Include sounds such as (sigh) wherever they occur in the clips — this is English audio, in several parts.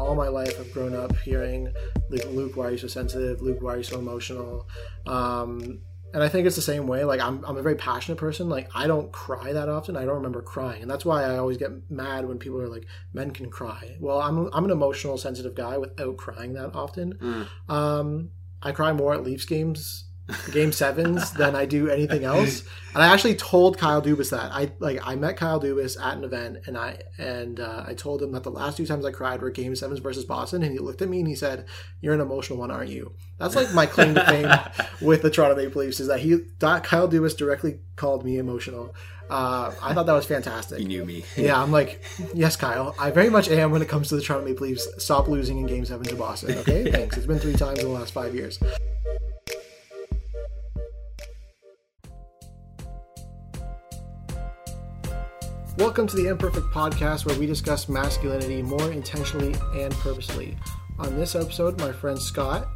all my life I've grown up hearing like Luke, why are you so sensitive? Luke, why are you so emotional? Um, and I think it's the same way. Like I'm, I'm a very passionate person. Like I don't cry that often. I don't remember crying, and that's why I always get mad when people are like, "Men can cry." Well, I'm, I'm an emotional, sensitive guy without crying that often. Mm. Um, I cry more at Leafs games, game sevens, than I do anything else. And I actually told Kyle Dubas that I like I met Kyle Dubas at an event, and I and uh, I told him that the last two times I cried were game sevens versus Boston, and he looked at me and he said, "You're an emotional one, aren't you?" That's like my claim to fame (laughs) with the Toronto Maple Leafs is that he that Kyle Dubas directly called me emotional. Uh, I thought that was fantastic. You knew me. (laughs) Yeah, I'm like, yes, Kyle. I very much am when it comes to the Toronto Maple Leafs. Stop losing in Game Seven to Boston. Okay, (laughs) thanks. It's been three times in the last five years. Welcome to the Imperfect Podcast, where we discuss masculinity more intentionally and purposely. On this episode, my friend Scott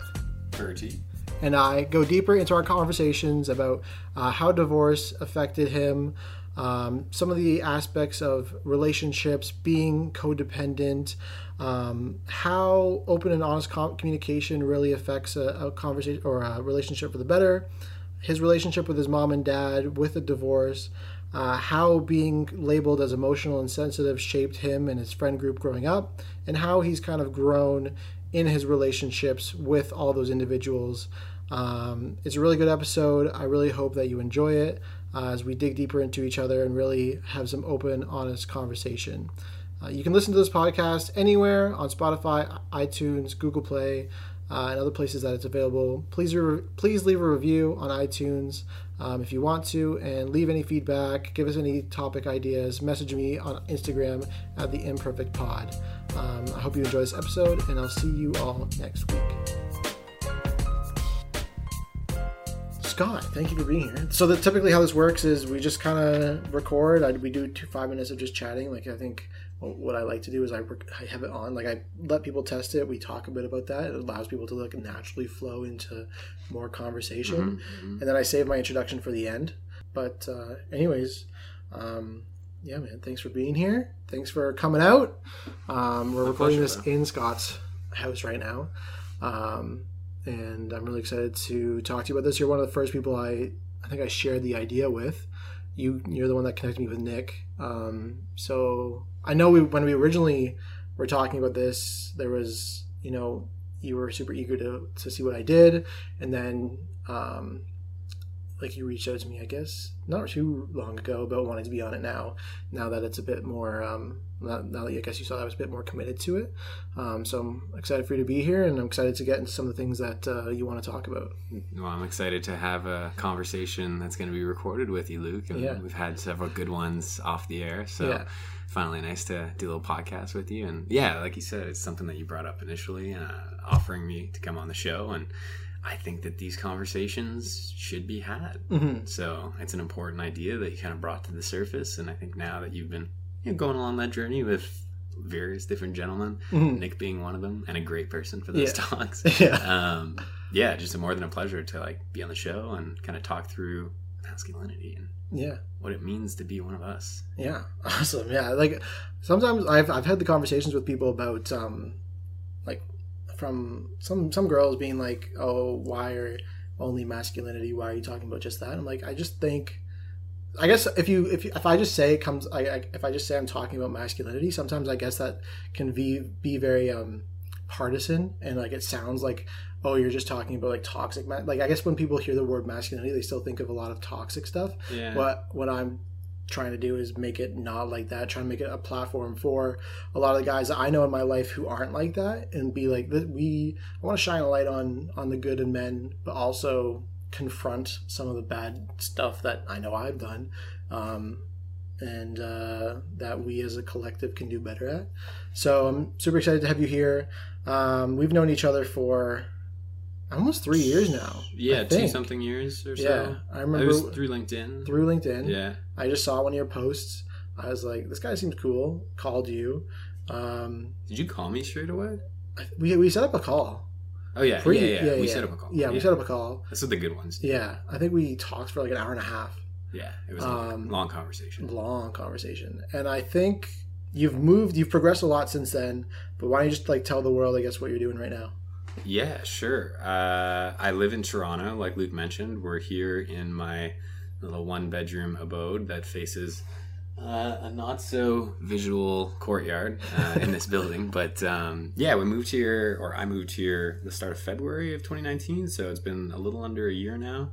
Berty. and I go deeper into our conversations about uh, how divorce affected him, um, some of the aspects of relationships, being codependent, um, how open and honest com- communication really affects a, a conversation or a relationship for the better, his relationship with his mom and dad, with a divorce. Uh, how being labeled as emotional and sensitive shaped him and his friend group growing up, and how he's kind of grown in his relationships with all those individuals. Um, it's a really good episode. I really hope that you enjoy it uh, as we dig deeper into each other and really have some open, honest conversation. Uh, you can listen to this podcast anywhere on Spotify, iTunes, Google Play, uh, and other places that it's available. Please, re- please leave a review on iTunes um, if you want to, and leave any feedback. Give us any topic ideas. Message me on Instagram at the Imperfect Pod. Um, I hope you enjoy this episode, and I'll see you all next week. Scott, thank you for being here. So, the, typically, how this works is we just kind of record. I, we do two five minutes of just chatting. Like I think what I like to do is I, I have it on. Like I let people test it. We talk a bit about that. It allows people to like naturally flow into more conversation, and then I save my introduction for the end. But uh, anyways, um, yeah, man. Thanks for being here. Thanks for coming out. Um, we're recording this in Scott's house right now. Um, and I'm really excited to talk to you about this. You're one of the first people I I think I shared the idea with. You you're the one that connected me with Nick. Um, so I know we when we originally were talking about this, there was you know you were super eager to to see what I did, and then um, like you reached out to me, I guess not too long ago about wanting to be on it now. Now that it's a bit more, um, now, now that I guess you saw that I was a bit more committed to it. Um, so I'm excited for you to be here, and I'm excited to get into some of the things that uh, you want to talk about. Well, I'm excited to have a conversation that's going to be recorded with you, Luke. And Yeah. we've had several good ones off the air. So Yeah. Finally nice to do a little podcast with you. And yeah, like you said, it's something that you brought up initially, uh, offering me to come on the show. And I think that these conversations should be had. Mm-hmm. So it's an important idea that you kind of brought to the surface. And I think now that you've been you know, going along that journey with various different gentlemen, Mhm. Nick being one of them, and a great person for those Yeah. (laughs) talks. (laughs) Yeah. Um, yeah, just more than a pleasure to like be on the show and kind of talk through masculinity and Yeah. what it means to be one of us. Yeah, (laughs) awesome. Yeah, like sometimes I've I've had the conversations with people about um, like from some some girls being like, oh, why are only masculinity? Why are you talking about just that? I'm like, I just think. I guess if you if you, if I just say it comes I, I if I just say I'm talking about masculinity, sometimes I guess that can be be very um partisan and like it sounds like oh you're just talking about like toxic ma-. like I guess when people hear the word masculinity they still think of a lot of toxic stuff Yeah. what what I'm trying to do is make it not like that. Try to make it a platform for a lot of the guys that I know in my life who aren't like that, and be like that. We I want to shine a light on on the good in men, but also confront some of the bad stuff that I know I've done, um, and uh, that we as a collective can do better at. So I'm super excited to have you here. Um, we've known each other for almost three years now. yeah, two something years or so. Yeah, I It remember was through LinkedIn. through LinkedIn. yeah. I just saw one of your posts. I was like, this guy seems cool. Called you. Um, Did you call me straight away? I- we, we set up a call. Oh yeah, Pre- yeah, yeah, We set up a call. Yeah, we set up a call. That's what the good ones. do. Yeah, I think we talked for like an hour and a half. Yeah, it was a Um, long conversation. Long conversation. And I think you've moved, you've progressed a lot since then. But why don't you just like tell the world, I guess, what you're doing right now? Yeah, sure. Uh, I live in Toronto, like Luke mentioned. We're here in my little one bedroom abode that faces uh, a not so visual courtyard uh, in this (laughs) building. But um, yeah, we moved here, or I moved here the start of February of 2019. So it's been a little under a year now.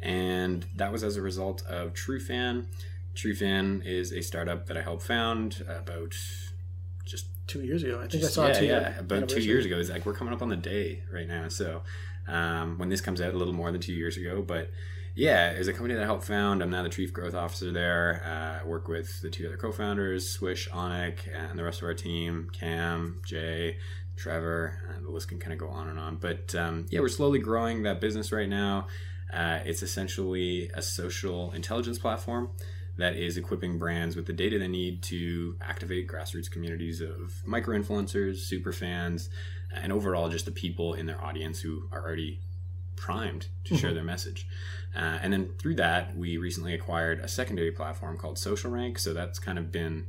And that was as a result of Trufan. Trufan is a startup that I helped found about just Two years ago, I think I saw yeah, it two. yeah, about two years ago. It's like we're coming up on the day right now. So um, when this comes out, a little more than two years ago, but yeah, it's a company that I helped found. I'm now the chief growth officer there. Uh, I work with the two other co-founders, Swish, Onik, and the rest of our team, Cam, Jay, Trevor. And the list can kind of go on and on. But um, yeah, we're slowly growing that business right now. Uh, it's essentially a social intelligence platform that is equipping brands with the data they need to activate grassroots communities of micro influencers, super fans, and overall just the people in their audience who are already primed to share their message. Uh, and then through that, we recently acquired a secondary platform called SocialRank. So that's kind of been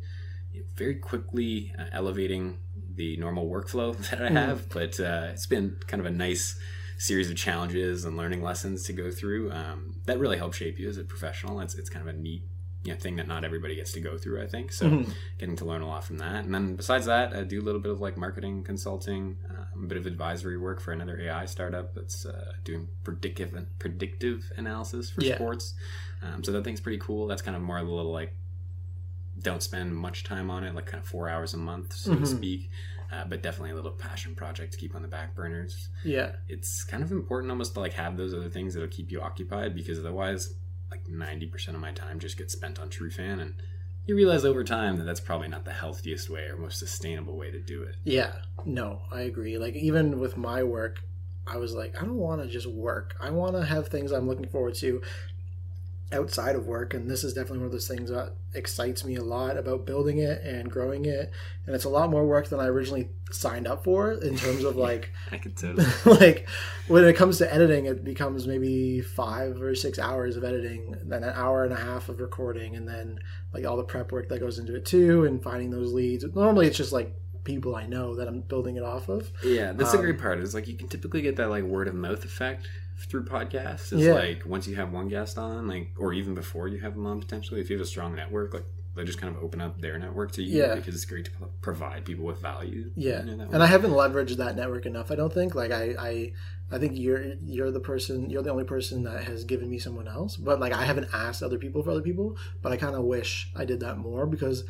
very quickly uh, elevating the normal workflow (laughs) that I have, but uh, it's been kind of a nice series of challenges and learning lessons to go through um, that really help shape you as a professional. It's, it's kind of a neat you know, thing that not everybody gets to go through, I think. So getting to learn a lot from that. And then besides that, I do a little bit of like marketing consulting, uh, a bit of advisory work for another AI startup that's uh, doing predictive predictive analysis for Yeah. sports. Um, so that thing's pretty cool. That's kind of more of a little like don't spend much time on it, like kind of four hours a month, so to Mhm. speak. Uh, but definitely a little passion project to keep on the back burners Yeah, it's kind of important almost to like have those other things that'll keep you occupied because otherwise like 90% of my time just gets spent on Trufan and you realize over time that that's probably not the healthiest way or most sustainable way to do it. yeah. No, I agree. Like even with my work, I was like, I don't want to just work. I want to have things I'm looking forward to outside of work and this is definitely one of those things that excites me a lot about building it and growing it and it's a lot more work than i originally signed up for in terms of like (laughs) I could totally. (laughs) like when it comes to editing it becomes maybe five or six hours of editing then an hour and a half of recording and then like all the prep work that goes into it too and finding those leads normally it's just like people i know that i'm building it off of Yeah, that's the Um, great part is like you can typically get that like word of mouth effect through podcasts. It's Yeah. like once you have one guest on, like or even before you have them on potentially, if you have a strong network, like they just kind of open up their network to you Yeah. because it's great to provide people with value. Yeah, you know, that and I haven't leveraged that network enough. I don't think. Like I, I, I think you're you're the person. You're the only person that has given me someone else. But like I haven't asked other people for other people. But I kind of wish I did that more because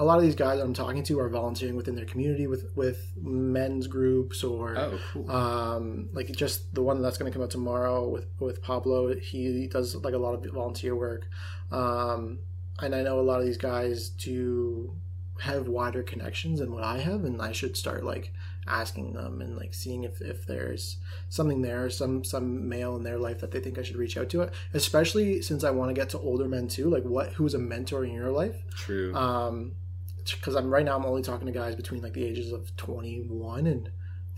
a lot of these guys I'm talking to are volunteering within their community with with men's groups or. Oh, cool. Um, like just the one that's going to come out tomorrow with with Pablo. He does like a lot of volunteer work, um, and I know a lot of these guys do have wider connections than what I have, and I should start like asking them and like seeing if, if there's something there, some some male in their life that they think I should reach out to. It, especially since I want to get to older men too. Like what who's a mentor in your life? True. Um, because I'm right now I'm only talking to guys between like the ages of 21 and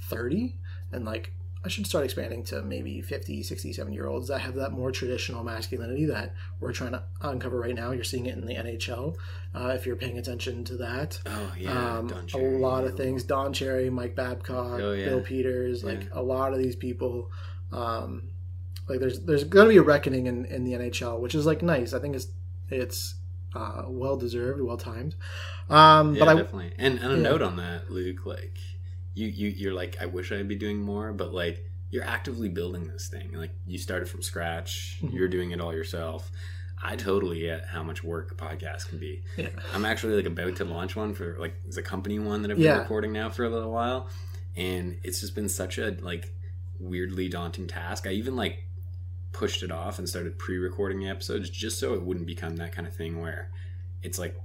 30, and like I should start expanding to maybe 50, 60, 70 year olds that have that more traditional masculinity that we're trying to uncover right now. You're seeing it in the NHL. Uh, if you're paying attention to that, oh yeah, um, Don a lot of things. Don Cherry, Mike Babcock, Oh, yeah. Bill Peters, like Yeah. a lot of these people. Um, like there's there's going to be a reckoning in, in the NHL, which is like nice. I think it's it's uh, well deserved, well timed. Um, Yeah, but I definitely. And, and a Yeah. note on that, Luke, like you, you you're like, I wish I'd be doing more, but like you're actively building this thing. Like you started from scratch, Mhm. you're doing it all yourself. I totally get how much work a podcast can be. yeah. I'm actually like about to launch one for like it's a company one that I've Yeah. been recording now for a little while, and it's just been such a like weirdly daunting task. I even like pushed it off and started pre-recording the episodes just so it wouldn't become that kind of thing where it's like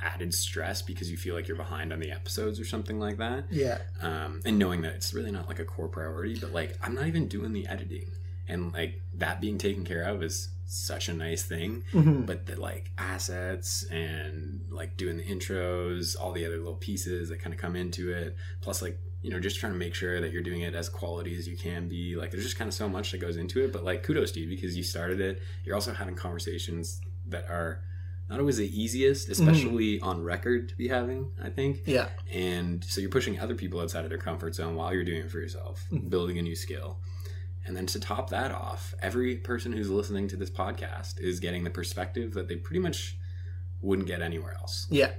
added stress because you feel like you're behind on the episodes or something like that. yeah, Um, and knowing that it's really not like a core priority, but like I'm not even doing the editing, and like that being taken care of is such a nice thing Mhm. but the like assets and like doing the intros, all the other little pieces that kind of come into it, plus like you know just trying to make sure that you're doing it as quality as you can be. Like there's just kind of so much that goes into it, but like kudos to you because you started it. You're also having conversations that are not always the easiest, mm-hmm. especially on record to be having. I think. Yeah. And so you're pushing other people outside of their comfort zone while you're doing it for yourself, mm-hmm. building a new skill. And then to top that off, every person who's listening to this podcast is getting the perspective that they pretty much wouldn't get anywhere else. Yeah.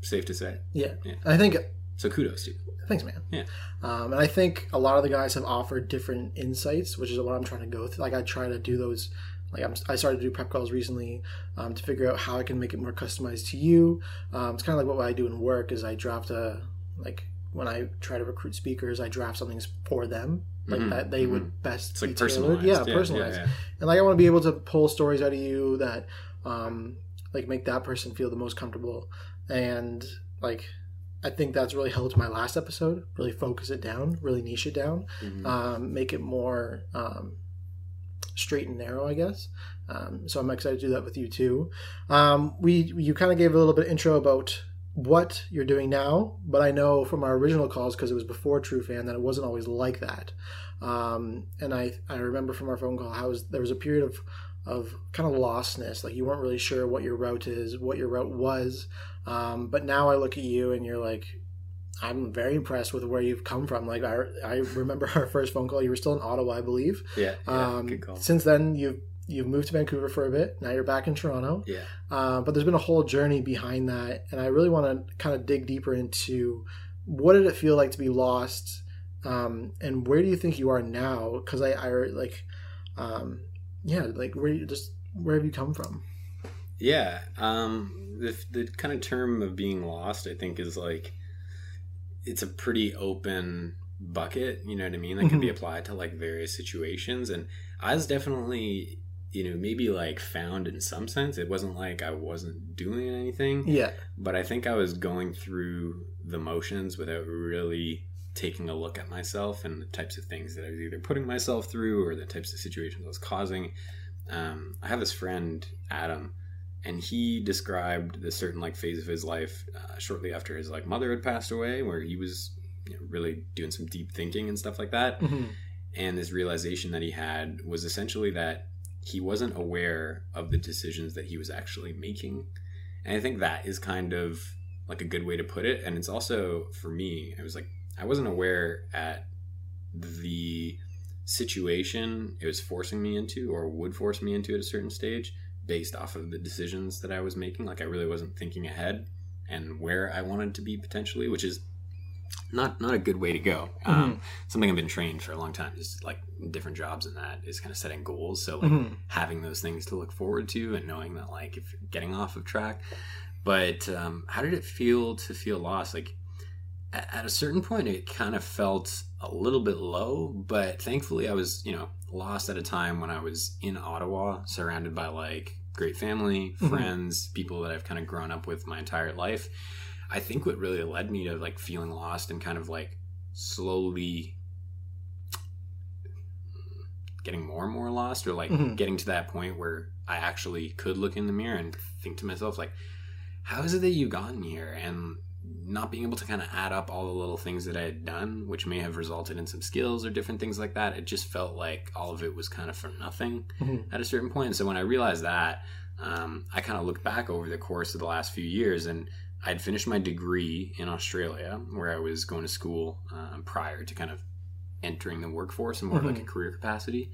Safe to say. Yeah. Yeah. I think So kudos to you. Thanks, man. Yeah. Um, and I think a lot of the guys have offered different insights, which is what I'm trying to go through. Like I try to do those. Like I'm, I started to do prep calls recently um, to figure out how I can make it more customized to you. Um, it's kind of like what I do in work is I draft a like when I try to recruit speakers, I draft something for them like Mhm, that they mhm. would best It's be like tailored. personalized. Yeah, personalized. yeah. And like I want to be able to pull stories out of you that um, like make that person feel the most comfortable. And like I think that's really helped my last episode. Really focus it down, really niche it down, Mhm. um, make it more um, straight and narrow, I guess. Um, so I'm excited to do that with you too. Um, we you kind of gave a little bit of intro about what you're doing now, but I know from our original calls because it was before Trufan that it wasn't always like that. Um, and I I remember from our phone call how was, there was a period of of kind of lostness, like you weren't really sure what your route is, what your route was. Um, but now I look at you and you're like, I'm very impressed with where you've come from. Like I, I remember (laughs) our first phone call. You were still in Ottawa, I believe. Yeah. yeah Um, good call. since then, you've you've moved to Vancouver for a bit. Now you're back in Toronto. Yeah. Uh, but there's been a whole journey behind that, and I really want to kind of dig deeper into what did it feel like to be lost, um, and where do you think you are now? Because I, I like, um, yeah, like where you just where have you come from? Yeah. Um, the, the kind of term of being lost, I think, is like it's a pretty open bucket. You know what I mean? That can be Mhm. applied to like various situations. And I was definitely, you know, maybe like found in some sense. It wasn't like I wasn't doing anything, Yeah, but I think I was going through the motions without really taking a look at myself and the types of things that I was either putting myself through or the types of situations I was causing. Um, I have this friend, Adam, and he described this certain like phase of his life uh, shortly after his like mother had passed away, where he was you know, really doing some deep thinking and stuff like that. Mhm. And this realization that he had was essentially that he wasn't aware of the decisions that he was actually making. And I think that is kind of like a good way to put it. And it's also for me, it was like I wasn't aware at the situation it was forcing me into or would force me into at a certain stage based off of the decisions that I was making. Like I really wasn't thinking ahead and where I wanted to be potentially, which is not not a good way to go. Um, something I've been trained for a long time is like different jobs and that is kind of setting goals. So like Mhm. having those things to look forward to and knowing that like if you're getting off of track. But um, how did it feel to feel lost? Like at a certain point, it kind of felt a little bit low. But thankfully, I was you know lost at a time when I was in Ottawa, surrounded by like great family, Mhm. friends, people that I've kind of grown up with my entire life. I think what really led me to like feeling lost and kind of like slowly getting more and more lost or like Mhm. getting to that point where I actually could look in the mirror and think to myself like how is it that you've gotten here and not being able to kind of add up all the little things that I had done which may have resulted in some skills or different things like that it just felt like all of it was kind of for nothing Mhm. at a certain point. And so when I realized that, um, I kind of looked back over the course of the last few years and I'd finished my degree in Australia where I was going to school um, prior to kind of entering the workforce in more of like a Mhm. career capacity.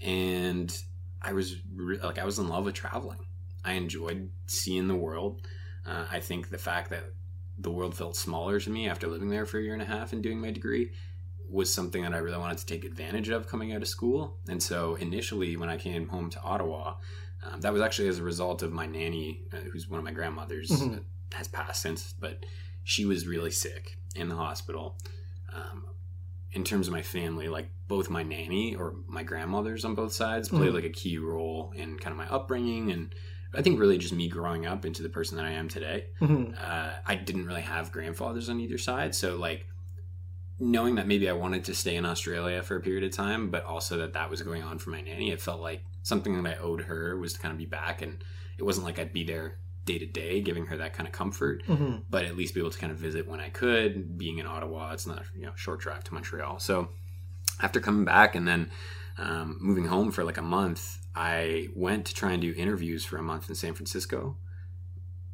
And I was re- like, I was in love with traveling. I enjoyed seeing the world. Uh, I think the fact that the world felt smaller to me after living there for a year and a half and doing my degree was something that I really wanted to take advantage of coming out of school. And so initially, when I came home to Ottawa, um, that was actually as a result of my nanny, uh, who's one of my grandmothers, Mhm. uh, has passed since, but she was really sick in the hospital. Um, in terms of my family, like both my nanny or my grandmothers on both sides played Mhm. like a key role in kind of my upbringing and I think really just me growing up into the person that I am today Mhm. uh, I didn't really have grandfathers on either side. So, like, knowing that maybe I wanted to stay in Australia for a period of time, but also that that was going on for my nanny, it felt like something that I owed her was to kind of be back. And it wasn't like I'd be there day to day giving her that kind of comfort, Mhm. but at least be able to kind of visit when I could. Being in Ottawa, it's not a you know, short drive to Montreal. So, after coming back and then um, moving home for like a month, I went to try and do interviews for a month in San Francisco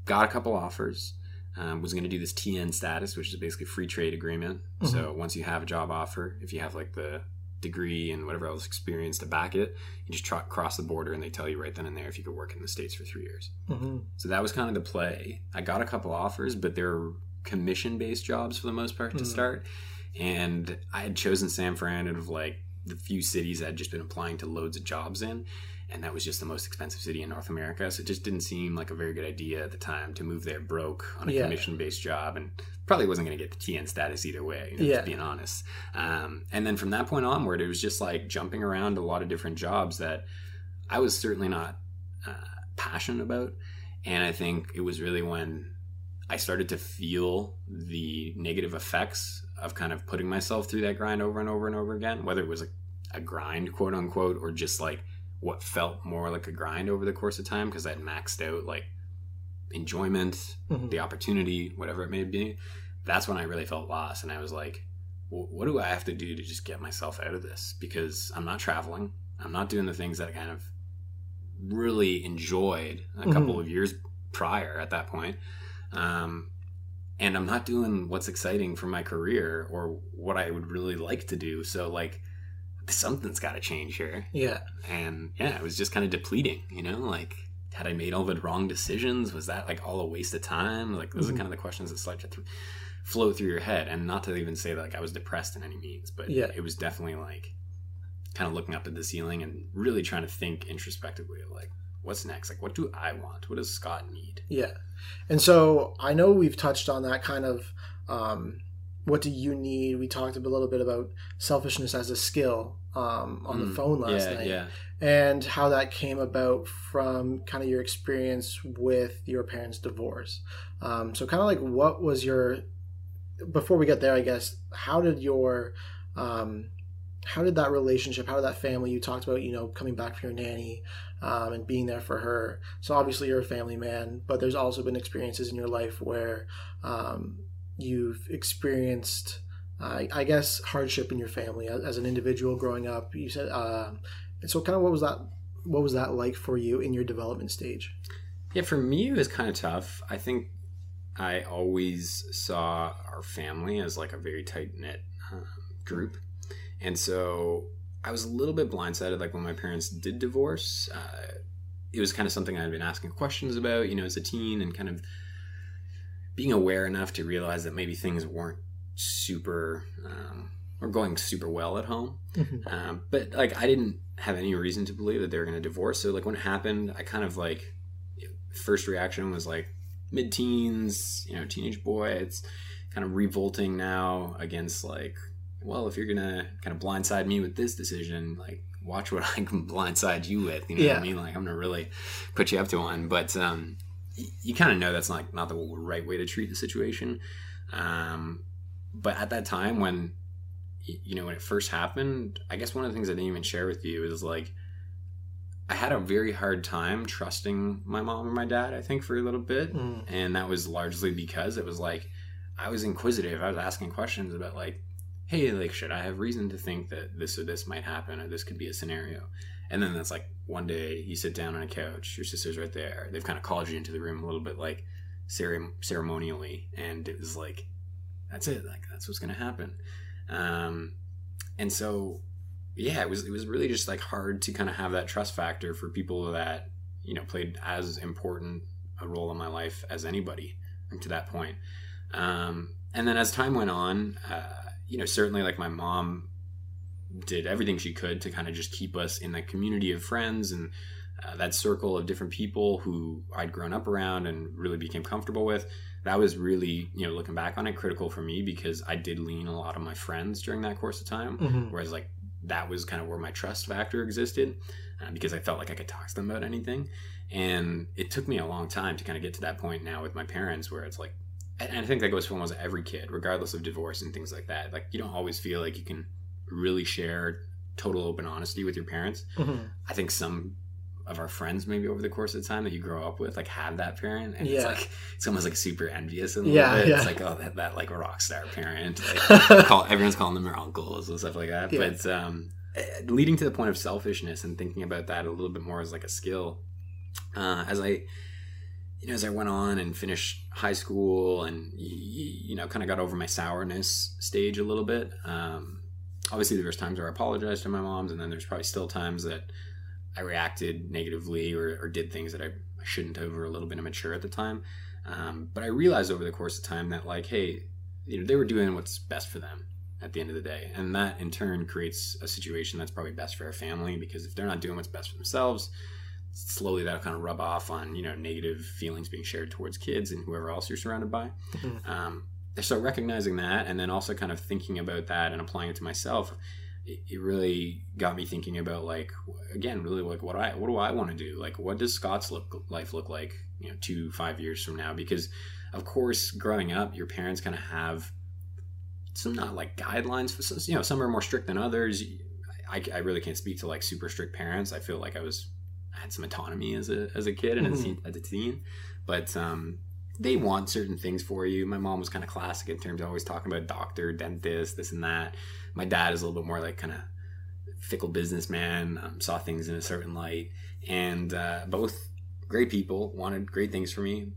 got a couple offers. Um, was going to do this TN status, which is basically free trade agreement. So once you have a job offer, if you have like the degree and whatever else experience to back it, you just tr- cross the border and they tell you right then and there if you could work in the states for three years. hmm So that was kind of the play. I got a couple offers, but they're commission based jobs for the most part to Mhm. start. And I had chosen San Fran out of like the few cities I'd just been applying to loads of jobs in. And that was just the most expensive city in North America. So it just didn't seem like a very good idea at the time to move there broke on a Yeah. commission based job. And probably wasn't going to get the TN status either way, you know, Yeah. just being honest. Um, and then from that point onward, it was just like jumping around a lot of different jobs that I was certainly not uh, passionate about. And I think it was really when I started to feel the negative effects of kind of putting myself through that grind over and over and over again, whether it was a, a grind, quote unquote, or just like what felt more like a grind over the course of time because I'd maxed out like enjoyment, Mhm. the opportunity, whatever it may be. That's when I really felt lost. And I was like, "Wh- what do I have to do to just get myself out of this? Because I'm not traveling. I'm not doing the things that I kind of really enjoyed a Mhm. couple of years prior at that point. Um, and I'm not doing what's exciting for my career or what I would really like to do. So, like, something's got to change here. Yeah. And yeah, it was just kind of depleting, you know? Like, had I made all the wrong decisions? Was that like all a waste of time? Like, those Mhm. are kind of the questions that start to th- flow through your head. And not to even say that like I was depressed in any means, but Yeah. it was definitely like kind of looking up at the ceiling and really trying to think introspectively of like, what's next? Like, what do I want? What does Scott need? Yeah. And so I know we've touched on that kind of um, what do you need? We talked a little bit about selfishness as a skill um, on the Mm, phone last yeah, night. yeah. and how that came about from kind of your experience with your parents' divorce. Um, so, kind of like, what was your before we get there? I guess how did your um, how did that relationship, how did that family you talked about, you know, coming back for your nanny um, and being there for her. So obviously you're a family man, but there's also been experiences in your life where um, you've experienced, uh, I guess, hardship in your family as, as an individual growing up. You said, uh, and so kind of what was that? What was that like for you in your development stage? Yeah, for me, it was kind of tough. I think I always saw our family as like a very tight knit um, group. And so I was a little bit blindsided, like when my parents did divorce. Uh, it was kind of something I'd been asking questions about, you know, as a teen and kind of being aware enough to realize that maybe things weren't super um, or going super well at home. Um, but like I didn't have any reason to believe that they were going to divorce. So like when it happened, I kind of like first reaction was like mid-teens, you know, teenage boy. It's kind of revolting now against like, well, if you're gonna kind of blindside me with this decision, like watch what (laughs) I can blindside you with. You know what I mean? Like I'm gonna really put you up to one. But um, y- you kind of know that's not not the right way to treat the situation. Um, but at that time when you know when it first happened, I guess one of the things I didn't even share with you is like I had a very hard time trusting my mom or my dad, I think, for a little bit. Mm. And that was largely because it was like I was inquisitive. I was asking questions about like, hey, like should I have reason to think that this or this might happen or this could be a scenario? And then that's like one day you sit down on a couch, your sister's right there. They've kind of called you into the room a little bit like cere- ceremonially, and it was like, that's it. Like that's what's gonna happen. Um, and so yeah, it was it was really just like hard to kind of have that trust factor for people that you know played as important a role in my life as anybody to that point. Um, and then as time went on, uh, you know, certainly like my mom did everything she could to kind of just keep us in that community of friends and uh, that circle of different people who I'd grown up around and really became comfortable with. That was really, you know, looking back on it, critical for me because I did lean a lot on my friends during that course of time. Mhm. Whereas, like, that was kind of where my trust factor existed uh, because I felt like I could talk to them about anything. And it took me a long time to kind of get to that point now with my parents where it's like, and I think that goes for almost every kid, regardless of divorce and things like that. Like, you don't always feel like you can really share total open honesty with your parents. Mhm. I think some of our friends, maybe over the course of the time that you grow up with, like have that parent, and it's like it's almost like super envious and Yeah, bit. yeah. It's like oh, that, that like rock star parent. (laughs) Like, call, everyone's calling them their uncles and stuff like that. Yeah. But um, eh, leading to the point of selfishness and thinking about that a little bit more as like a skill. Uh, as I you know, as I went on and finished high school and, you know, kind of got over my sourness stage a little bit, um, obviously there was times where I apologized to my moms and then there's probably still times that I reacted negatively or, or did things that I, I, shouldn't have or a little bit immature at the time. Um, but I realized over the course of time that like, hey, you know, they were doing what's best for them at the end of the day. And that in turn creates a situation that's probably best for our family because if they're not doing what's best for themselves, slowly that'll kind of rub off on you know negative feelings being shared towards kids and whoever else you're surrounded by. Mm-hmm. um, so recognizing that and then also kind of thinking about that and applying it to myself it, it really got me thinking about like again really like what I what do I want to do? Like what does Scott's look life look like you know two five years from now? Because of course growing up your parents kind of have some not like guidelines for you know some are more strict than others. I, I really can't speak to like super strict parents. I feel like I was I had some autonomy as a as a kid and mm-hmm. as, a teen, but um, they want certain things for you. My mom was kind of classic in terms of always talking about doctor, dentist, this and that. My dad is a little bit more like kind of fickle businessman, um, saw things in a certain light, and uh, both great people wanted great things for me.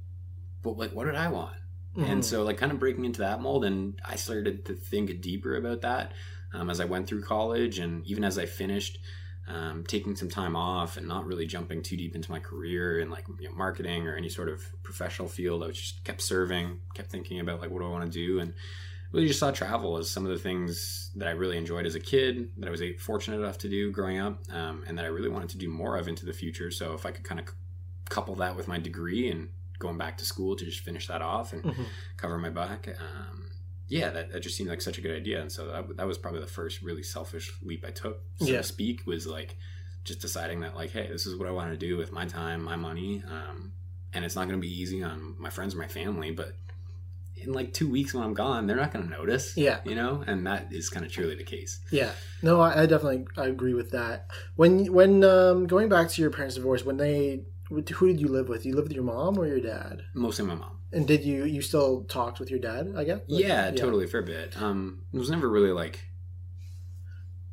But like, what did I want? Mm-hmm. And so, like, kind of breaking into that mold, and I started to think deeper about that um, as I went through college, and even as I finished um, taking some time off and not really jumping too deep into my career in like you know, marketing or any sort of professional field. I was just kept serving, kept thinking about like what do I want to do, and really just saw travel as some of the things that I really enjoyed as a kid, that I was fortunate enough to do growing up, um, and that I really wanted to do more of into the future. So if I could kind of couple that with my degree and going back to school to just finish that off and mm-hmm. cover my back. Um, yeah, that, that just seemed like such a good idea. And so that, that was probably the first really selfish leap I took, so yeah. to speak, was like just deciding that, like, hey, this is what I want to do with my time, my money. Um, and it's not going to be easy on my friends or my family, but in like two weeks when I'm gone, they're not going to notice. Yeah. You know, and that is kind of truly the case. Yeah. No, I, I definitely I agree with that. When, when, um, going back to your parents' divorce, when they, who did you live with? You live with your mom or your dad? Mostly my mom. And did you you still talked with your dad? I guess. Like, yeah, yeah, totally for a bit. Um, it was never really like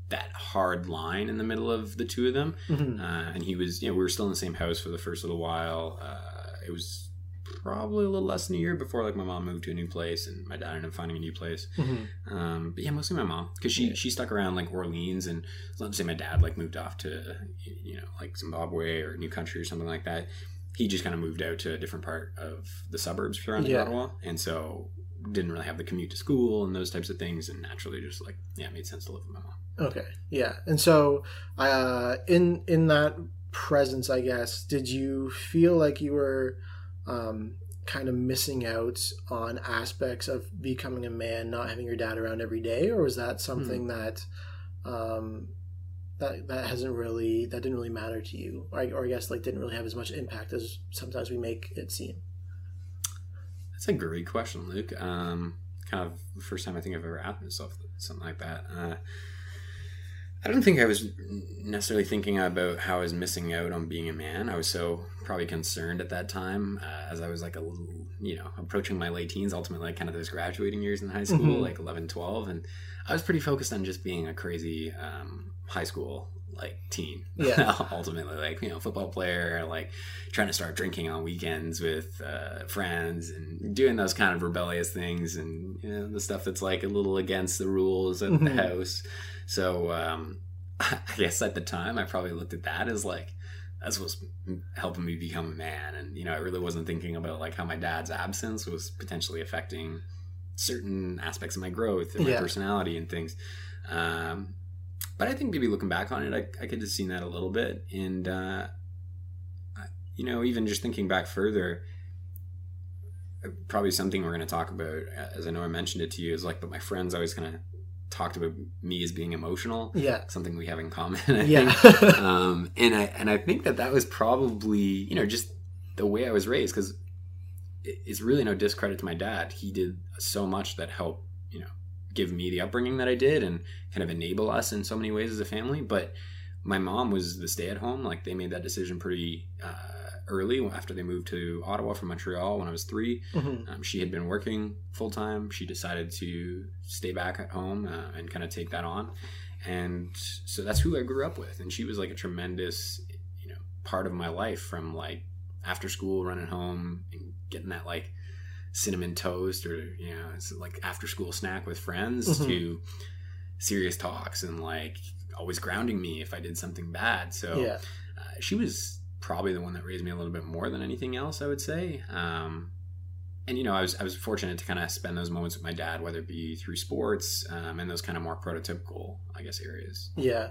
that hard line in the middle of the two of them. Mm-hmm. Uh, and he was, you know, we were still in the same house for the first little while. Uh, it was probably a little less than a year before like my mom moved to a new place and my dad ended up finding a new place. Mm-hmm. Um, but yeah, mostly my mom because she yeah. she stuck around like Orleans and let's say my dad like moved off to you know like Zimbabwe or a New Country or something like that he just kind of moved out to a different part of the suburbs surrounding yeah. Ottawa, and so didn't really have the commute to school and those types of things, and naturally just like yeah, it made sense to live with my mom. Okay, yeah, and so uh, in in that presence, I guess, did you feel like you were um, kind of missing out on aspects of becoming a man, not having your dad around every day, or was that something hmm. that um, that that hasn't really that didn't really matter to you, or, or I guess like didn't really have as much impact as sometimes we make it seem. That's a great question, Luke. Um, kind of the first time I think I've ever asked myself something like that. Uh, I don't think I was necessarily thinking about how I was missing out on being a man. I was so probably concerned at that time uh, as I was like a little, you know, approaching my late teens, ultimately like kind of those graduating years in high school, mm-hmm. like 11, 12. And I was pretty focused on just being a crazy um, high school like teen. (laughs) Yeah. Ultimately, like you know, football player, like trying to start drinking on weekends with uh, friends and doing those kind of rebellious things, and you know, the stuff that's like a little against the rules mm-hmm. the house. So um, (laughs) I guess at the time, I probably looked at that as like that's what's helping me become a man, and you know, I really wasn't thinking about like how my dad's absence was potentially affecting certain aspects of my growth and my yeah. personality and things. Um, but I think maybe looking back on it, I, I could have seen that a little bit. And, uh, you know, even just thinking back further, probably something we're going to talk about, as I know I mentioned it to you, is like, but my friends always kind of talked about me as being emotional. Yeah. Something we have in common. I yeah. (laughs) um, and I, and I think that that was probably, you know, just the way I was raised, because it's really no discredit to my dad. He did so much that helped, give me the upbringing that I did and kind of enable us in so many ways as a family. But my mom was the stay at home. Like they made that decision pretty uh, early after they moved to Ottawa from Montreal when I was 3 mm-hmm. um, she had been working full time. She decided to stay back at home uh, and kind of take that on. And so that's who I grew up with. And she was like a tremendous, you know, part of my life from like after school running home and getting that like cinnamon toast or you know it's like after school snack with friends Mhm. to serious talks and like always grounding me if I did something bad. So Yeah. uh, she was probably the one that raised me a little bit more than anything else. I would say. Um, and you know, I was I was fortunate to kind of spend those moments with my dad, whether it be through sports um, and those kind of more prototypical, I guess, areas. Yeah.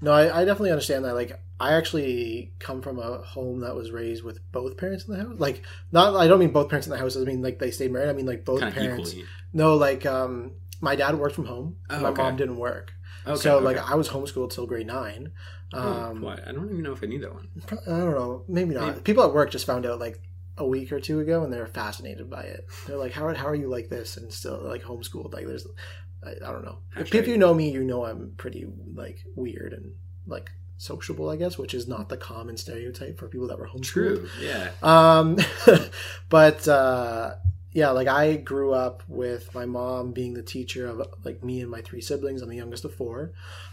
No, I, I definitely understand that. Like, I actually come from a home that was raised with both parents in the house. Like, not, I don't mean both parents in the house. I mean, like, they stayed married. I mean, like, both Kind parents. equally. No, like, um, my dad worked from home. Oh, my okay. mom didn't work. Okay, so, okay. like, I was homeschooled till grade nine. Oh, Um, what? I don't even know if I knew that one. I don't know. Maybe not. Maybe. People at work just found out, like, a week or two ago, and they're fascinated by it. They're like, "How, how are you like this and still like homeschooled?" Like, there's, I, I don't know. If, if you know me, you know I'm pretty like weird and like sociable, I guess, which is not the common stereotype for people that were homeschooled. True. Yeah. Um, (laughs) but uh, yeah, like I grew up with my mom being the teacher of like me and my three siblings. I'm the youngest of four.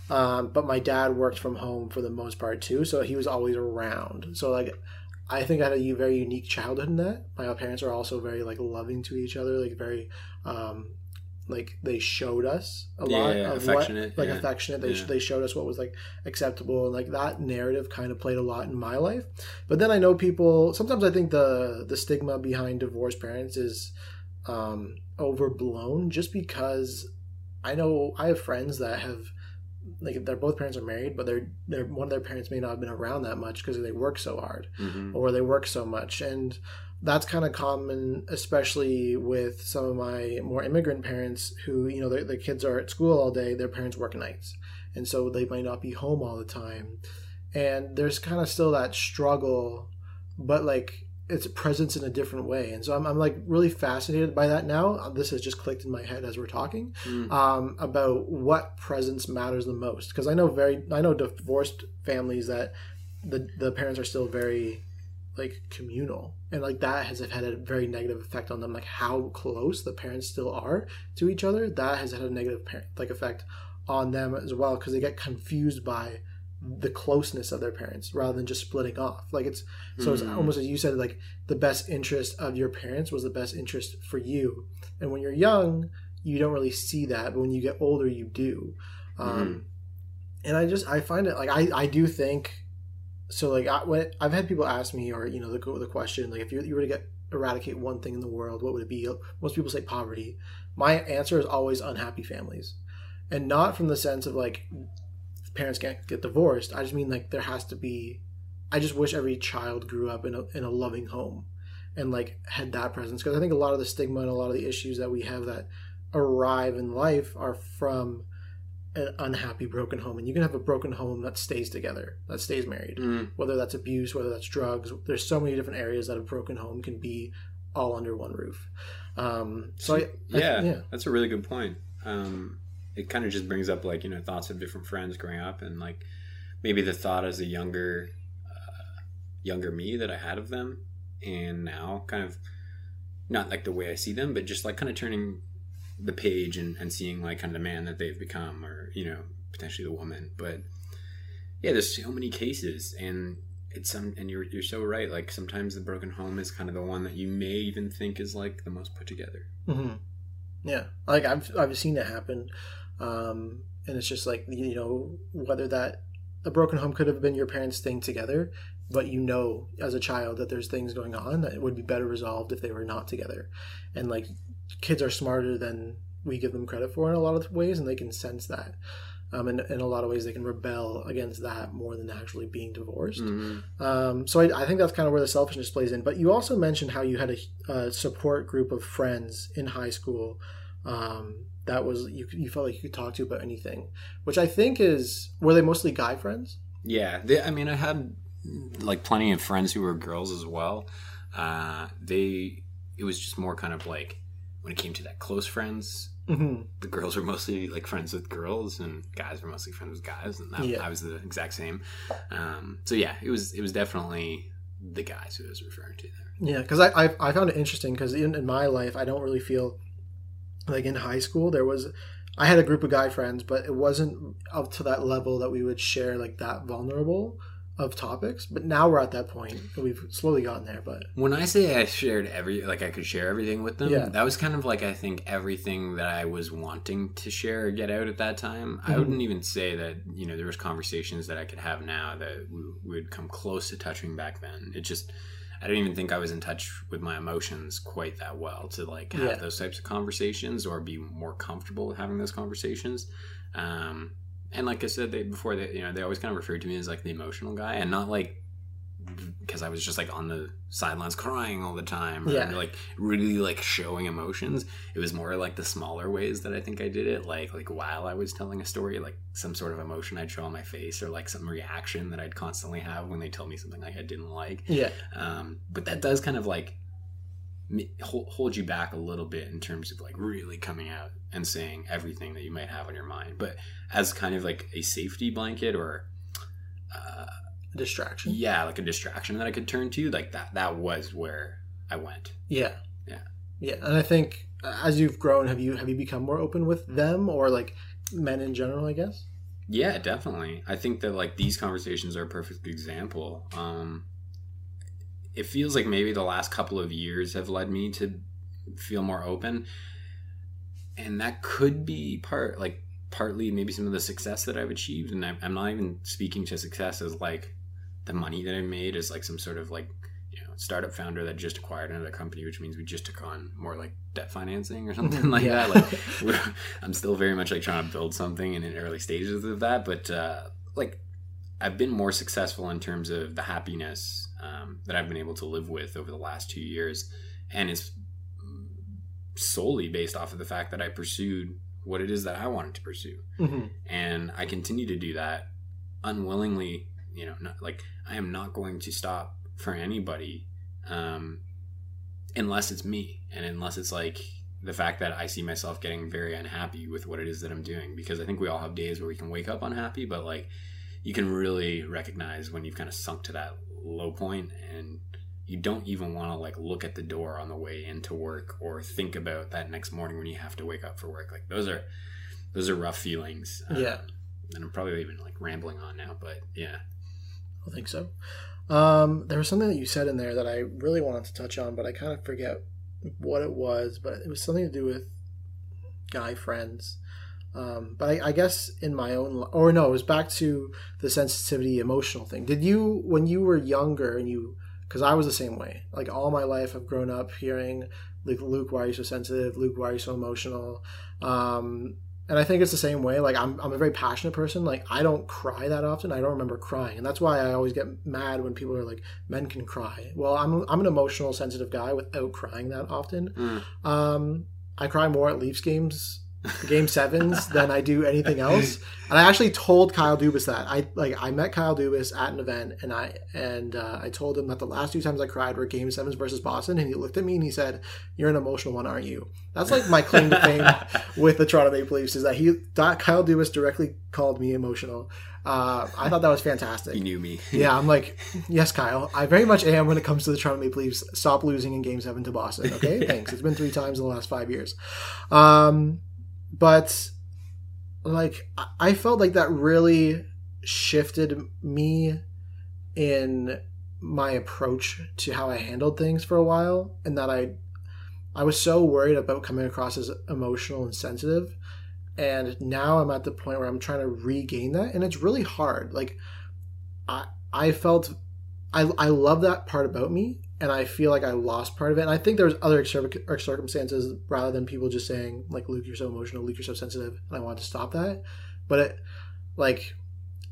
Um, but my dad worked from home for the most part too, so he was always around. So like, I think I had a very unique childhood in that. My parents are also very like loving to each other, like very, um, like they showed us a lot Yeah, of affectionate, what, like yeah. affectionate. They Yeah. they showed us what was like acceptable, and like that narrative kind of played a lot in my life. But then I know people. Sometimes I think the the stigma behind divorced parents is um, overblown, just because I know I have friends that have like their both parents are married, but they're they're one of their parents may not have been around that much because they work so hard hmm or they work so much. And that's kind of common especially with some of my more immigrant parents who you know their, their kids are at school all day their parents work nights and so they might not be home all the time. And there's kind of still that struggle but like it's presence in a different way. And so I'm, I'm like really fascinated by that now. This has just clicked in my head as we're talking Mm. um, about what presence matters the most. Because I know very I know divorced families that the the parents are still very like communal. And like that has had a very negative effect on them. Like how close the parents still are to each other that has had a negative par- like effect on them as well. Because they get confused by the closeness of their parents rather than just splitting off. Like it's so it's Mm. almost as you said like the best interest of your parents was the best interest for you. And when you're young you don't really see that but when you get older you do. Um, and i just i find it like i i do think so like I, when i've had people ask me or you know the, the question like if you, you were to get eradicate one thing in the world what would it be? Most people say poverty. My answer is always unhappy families. And not from the sense of like parents can't get divorced i just mean like there has to be i just wish every child grew up in a, in a loving home and like had that presence. Because i think a lot of the stigma and a lot of the issues that we have that arrive in life are from an unhappy broken home. And you can have a broken home that stays together that stays married. Mm. whether that's abuse whether that's drugs there's so many different areas that a broken home can be all under one roof. Um so I, I- yeah, yeah. that's a really good point. Um, it kind of just brings up like you know thoughts of different friends growing up, and like maybe the thought as a younger, uh, younger me that I had of them, and now kind of not like the way I see them, but just like kind of turning the page and, and seeing like kind of the man that they've become, or you know potentially the woman. But yeah, there's so many cases, and it's some, and you're you're so right. Like sometimes the broken home is kind of the one that you may even think is like the most put together. hmm Yeah, like I've I've seen it happen, um, and it's just like you know whether that a broken home could have been your parents staying together, but you know as a child that there's things going on that would be better resolved if they were not together, and like kids are smarter than we give them credit for in a lot of ways, and they can sense that. Um, and in a lot of ways, they can rebel against that more than actually being divorced. Mhm. Um, so I, I think that's kind of where the selfishness plays in. But you also mentioned how you had a, a support group of friends in high school um, that was you, you felt like you could talk to about anything, which I think is were they mostly guy friends? Yeah, they, I mean, I had like plenty of friends who were girls as well. Uh, they, it was just more kind of like when it came to that close friends, Mm-hmm. the girls were mostly like friends with girls, and guys were mostly friends with guys, and that, Yeah. I was the exact same. Um, so yeah, it was it was definitely the guys who I was referring to there. Yeah, because I, I I found it interesting because in, in my life I don't really feel like in high school there was I had a group of guy friends, but it wasn't up to that level that we would share like that vulnerable. of topics, but now we're at that point. We've slowly gotten there, but When I say I shared every, like I could share everything with them, Yeah. that was kind of like I think everything that I was wanting to share or get out at that time. I Mhm. wouldn't even say that you know there was conversations that I could have now that w- would come close to touching back then. It just I don't even think I was in touch with my emotions quite that well to like have Yeah. those types of conversations or be more comfortable having those conversations. Um, and like I said they, before, they you know they always kind of referred to me as like the emotional guy, and not like because I was just like on the sidelines crying all the time, or Yeah. like really like showing emotions. It was more like the smaller ways that I think I did it, like like while I was telling a story, like some sort of emotion I'd show on my face, or like some reaction that I'd constantly have when they told me something like I didn't like. yeah, Um, but that does kind of like hold, hold you back a little bit in terms of like really coming out and saying everything that you might have on your mind, but as kind of like a safety blanket or. Uh, distraction. yeah like a distraction that i could turn to like that that was where i went Yeah. Yeah. Yeah. And I think uh, as you've grown, have you have you become more open with them or like men in general, I guess? yeah definitely i think that like these conversations are a perfect example um it feels like maybe the last couple of years have led me to feel more open and that could be part like partly maybe some of the success that i've achieved and I'm, I'm not even speaking to success as like the money that i made as like some sort of like you know startup founder that just acquired another company which means we just took on more like debt financing or (laughs) something like Yeah. that like we're, i'm still very much like trying to build something in the early stages of that but uh like i've been more successful in terms of the happiness um, that i've been able to live with over the last two years and it's solely based off of the fact that i pursued what it is that i wanted to pursue hmm and I continue to do that unwillingly. You know, not like I am not going to stop for anybody um, unless it's me, and unless it's like the fact that I see myself getting very unhappy with what it is that I'm doing. Because I think we all have days where we can wake up unhappy, but like you can really recognize when you've kind of sunk to that low point and you don't even want to like look at the door on the way into work or think about that next morning when you have to wake up for work like those are those are rough feelings Um, Yeah. and i'm probably even like rambling on now but yeah I think so. Um, there was something that you said in there that I really wanted to touch on, but I kind of forget what it was. But it was something to do with guy friends. Um, but I, I guess in my own, or no, it was back to the sensitivity, emotional thing. Did you, when you were younger, and you, because I was the same way. Like all my life, I've grown up hearing, like Luke, why are you so sensitive? Luke, why are you so emotional? Um, and I think it's the same way. Like I'm, I'm a very passionate person. Like I don't cry that often. I don't remember crying, and that's why I always get mad when people are like, "Men can cry." Well, I'm, I'm an emotional, sensitive guy without crying that often. Mm. Um, I cry more at Leafs games, game sevens, than I do anything else. And I actually told Kyle Dubas that I like I met Kyle Dubas at an event, and I and uh, I told him that the last two times I cried were game sevens versus Boston, and he looked at me and he said, "You're an emotional one, aren't you?" That's like my claim to fame (laughs) with the Toronto Maple Leafs is that he that Kyle Dubas directly called me emotional. Uh, I thought that was fantastic. you knew me (laughs) Yeah, I'm like, yes, Kyle. I very much am when it comes to the Toronto Maple Leafs. Stop losing in Game Seven to Boston. Okay, (laughs) thanks. It's been three times in the last five years. Um, but like, I- felt like that really shifted me in my approach to how I handled things for a while, and that I, I was so worried about coming across as emotional and sensitive. And now I'm at the point where I'm trying to regain that, and it's really hard. Like, I I felt I I love that part about me, and I feel like I lost part of it. And I think there's other cir- circumstances rather than people just saying like Luke, you're so emotional, Luke, you're so sensitive, and I want to stop that. But it, like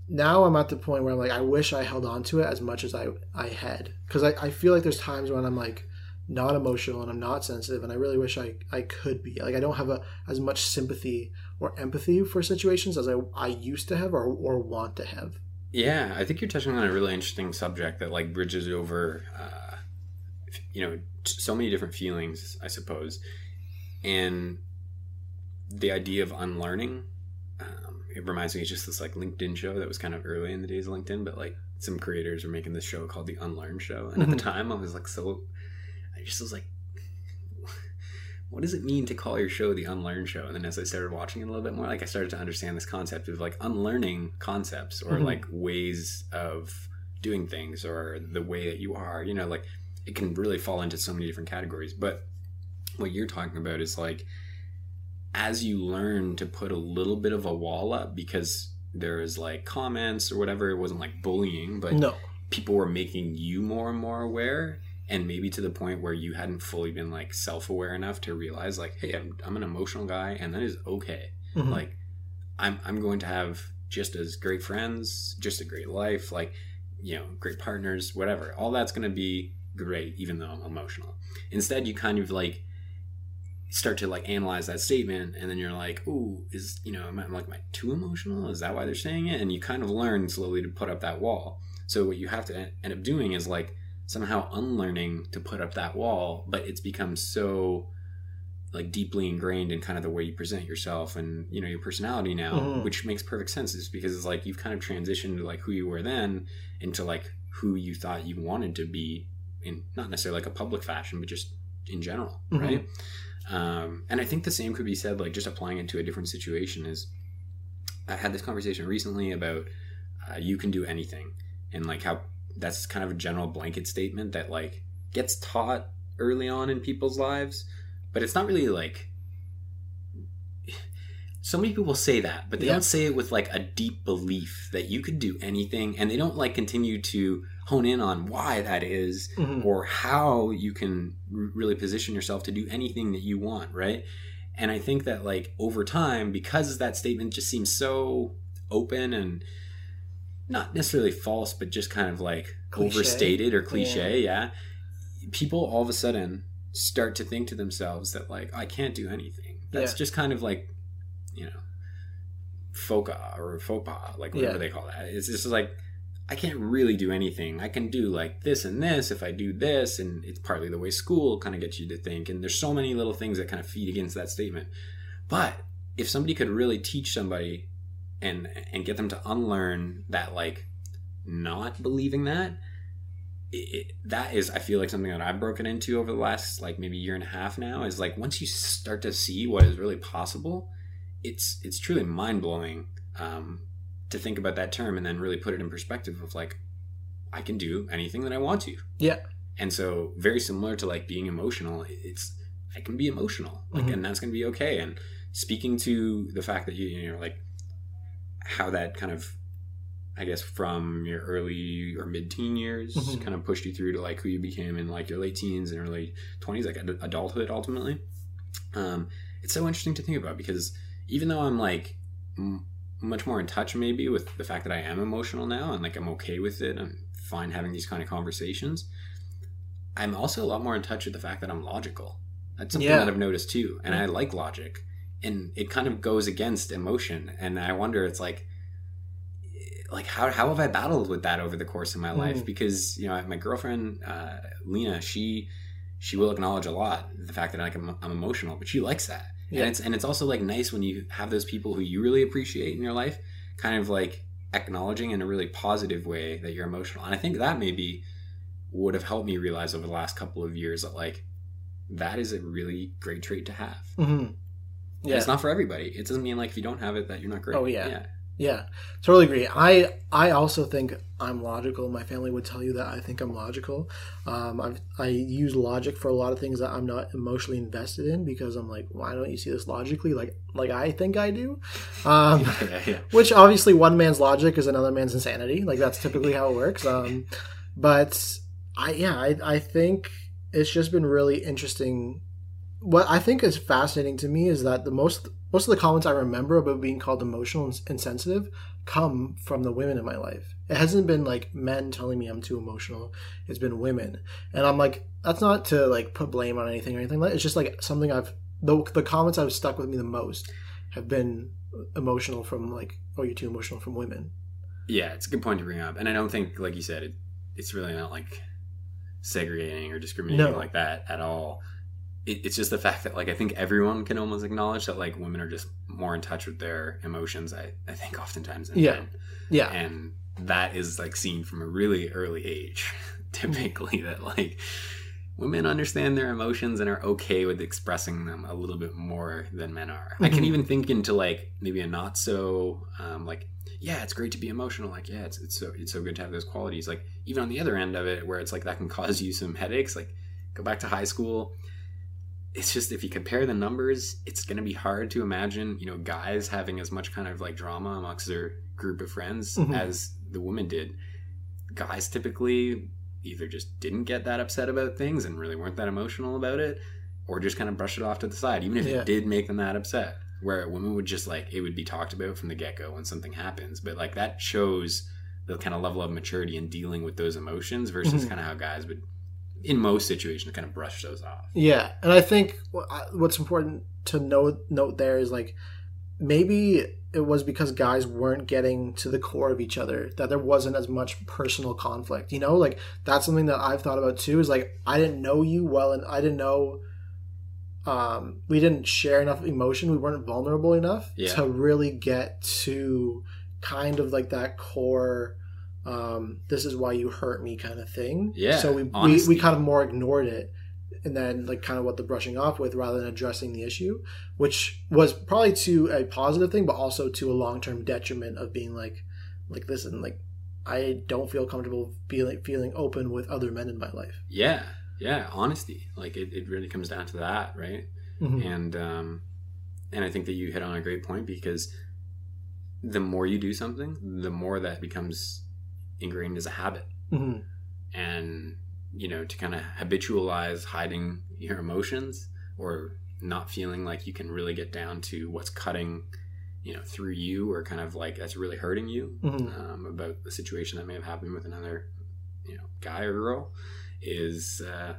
now I'm at the point where I'm like I wish I held on to it as much as I I had because I, I feel like there's times when I'm like not emotional and I'm not sensitive and I really wish I, I could be like I don't have a as much sympathy or empathy for situations as I, I used to have or, or want to have Yeah, I think you're touching on a really interesting subject that like bridges over, uh, you know, so many different feelings, I suppose, and the idea of unlearning. Um, it reminds me of just this like LinkedIn show that was kind of early in the days of LinkedIn, but like some creators were making this show called the Unlearn Show, and at the Mhm. time I was like, so, I just was like. (laughs) What does it mean to call your show the Unlearn Show? And then as I started watching it a little bit more, like I started to understand this concept of like unlearning concepts or Mhm. like ways of doing things or the way that you are. You know, like it can really fall into so many different categories. But what you're talking about is like as you learn to put a little bit of a wall up because there is like comments or whatever, it wasn't like bullying, but No. people were making you more and more aware and maybe to the point where you hadn't fully been like self-aware enough to realize like hey i'm, I'm an emotional guy and that is okay Mhm. like I'm, I'm going to have just as great friends just a great life like you know great partners whatever all that's going to be great even though i'm emotional. Instead you kind of like start to like analyze that statement and then you're like ooh is you know am I, like am I too emotional? Is that why they're saying it? And you kind of learn slowly to put up that wall. So what you have to end up doing is like somehow unlearning to put up that wall but it's become so like deeply ingrained in kind of the way you present yourself and you know your personality now Mhm. which makes perfect sense is because it's like you've kind of transitioned to like who you were then into like who you thought you wanted to be in not necessarily like a public fashion but just in general Mhm. right um, and i think the same could be said like just applying it to a different situation is i had this conversation recently about uh, you can do anything and like how that's kind of a general blanket statement that like gets taught early on in people's lives but it's not really like (sighs) so many people say that but they Yeah. don't say it with like a deep belief that you could do anything and they don't like continue to hone in on why that is Mhm. or how you can r- really position yourself to do anything that you want right and i think that like over time because that statement just seems so open and not necessarily false but just kind of like Cliche. overstated or cliche yeah. people all of a sudden start to think to themselves that like i can't do anything that's Yeah. just kind of like you know foca or faux pas like whatever Yeah. they call that it's just like I can't really do anything. I can do like this and this if I do this, and it's partly the way school kind of gets you to think. And there's so many little things that kind of feed against that statement. But if somebody could really teach somebody and and get them to unlearn that like not believing that, it, that is I feel like something that I've broken into over the last like maybe year and a half now. Is like once you start to see what is really possible, it's it's truly mind blowing. Um, to think about that term and then really put it in perspective of like I can do anything that I want to. Yeah. And so very similar to like being emotional, it's I can be emotional. Like Mhm. and that's going to be okay and speaking to the fact that you you know like how that kind of I guess from your early or mid teen years Mhm. kind of pushed you through to like who you became in like your late teens and early 20s like ad- adulthood ultimately. Um it's so interesting to think about because even though I'm like m- much more in touch maybe with the fact that I am emotional now and like I'm okay with it. I'm fine having these kind of conversations. I'm also a lot more in touch with the fact that I'm logical. That's something Yeah. that I've noticed too. And I like logic. And it kind of goes against emotion. And I wonder it's like like how, how have I battled with that over the course of my life? Mm. Because, you know, my girlfriend, uh, Lena, she she will acknowledge a lot the fact that like, I'm, I'm emotional, but she likes that Yeah. and it's and it's also like nice when you have those people who you really appreciate in your life kind of like acknowledging in a really positive way that you're emotional and i think that maybe would have helped me realize over the last couple of years that like that is a really great trait to have hmm And Yeah. it's not for everybody it doesn't mean like if you don't have it that you're not great Oh, yeah. yeah Yeah, totally agree. I I also think I'm logical. My family would tell you that I think I'm logical. Um, I've, I use logic for a lot of things that I'm not emotionally invested in because I'm like, why don't you see this logically, like like I think I do? Um, (laughs) yeah, yeah. which obviously one man's logic is another man's insanity. Like that's typically how it works. Um, but I yeah I I think it's just been really interesting. What I think is fascinating to me is that the most most of the comments I remember about being called emotional and insensitive come from the women in my life. It hasn't been like men telling me I'm too emotional. It's been women, and I'm like, that's not to like put blame on anything or anything. like It's just like something I've the the comments I've stuck with me the most have been emotional from like, oh, you're too emotional from women. Yeah, it's a good point to bring up, and I don't think, like you said, it, it's really not like segregating or discriminating No. like that at all. It, it's just the fact that, like, I think everyone can almost acknowledge that, like, women are just more in touch with their emotions. I, I think oftentimes than Yeah. men, Yeah, and that is like seen from a really early age, (laughs) typically. That like women understand their emotions and are okay with expressing them a little bit more than men are. I can Mhm. even think into like maybe a not so um, like yeah, it's great to be emotional. Like yeah, it's it's so it's so good to have those qualities. Like even on the other end of it, where it's like that can (laughs) cause you some headaches. Like go back to high school. It's just if you compare the numbers, it's going to be hard to imagine you know guys having as much kind of like drama amongst their group of friends Mhm. as the women did. Guys typically either just didn't get that upset about things and really weren't that emotional about it, or just kind of brush it off to the side, even if Yeah. it did make them that upset. Where women would just like it would be talked about from the get go when something happens, but like that shows the kind of level of maturity in dealing with those emotions versus Mhm. kind of how guys would, in most situations, kind of brush those off. Yeah, and I think what's important to note note there is like maybe it was because guys weren't getting to the core of each other that there wasn't as much personal conflict. You know, like that's something that I've thought about too. Is like I didn't know you well, and I didn't know. Um, we didn't share enough emotion. We weren't vulnerable enough Yeah. to really get to kind of like that core. Um, this is why you hurt me, kind of thing. Yeah, So we we, we kind of more ignored it and then like kind of what the brushing off with rather than addressing the issue which was probably to a positive thing but also to a long-term detriment of being like like listen like i don't feel comfortable feeling feeling open with other men in my life Yeah, yeah, honesty. Like it, it really comes down to that, right? Mhm. and um, and I think that you hit on a great point because the more you do something, the more that becomes ingrained as a habit, Mhm. and you know to kind of habitualize hiding your emotions or not feeling like you can really get down to what's cutting you know through you or kind of like that's really hurting you Mhm. um, about the situation that may have happened with another you know guy or girl is uh,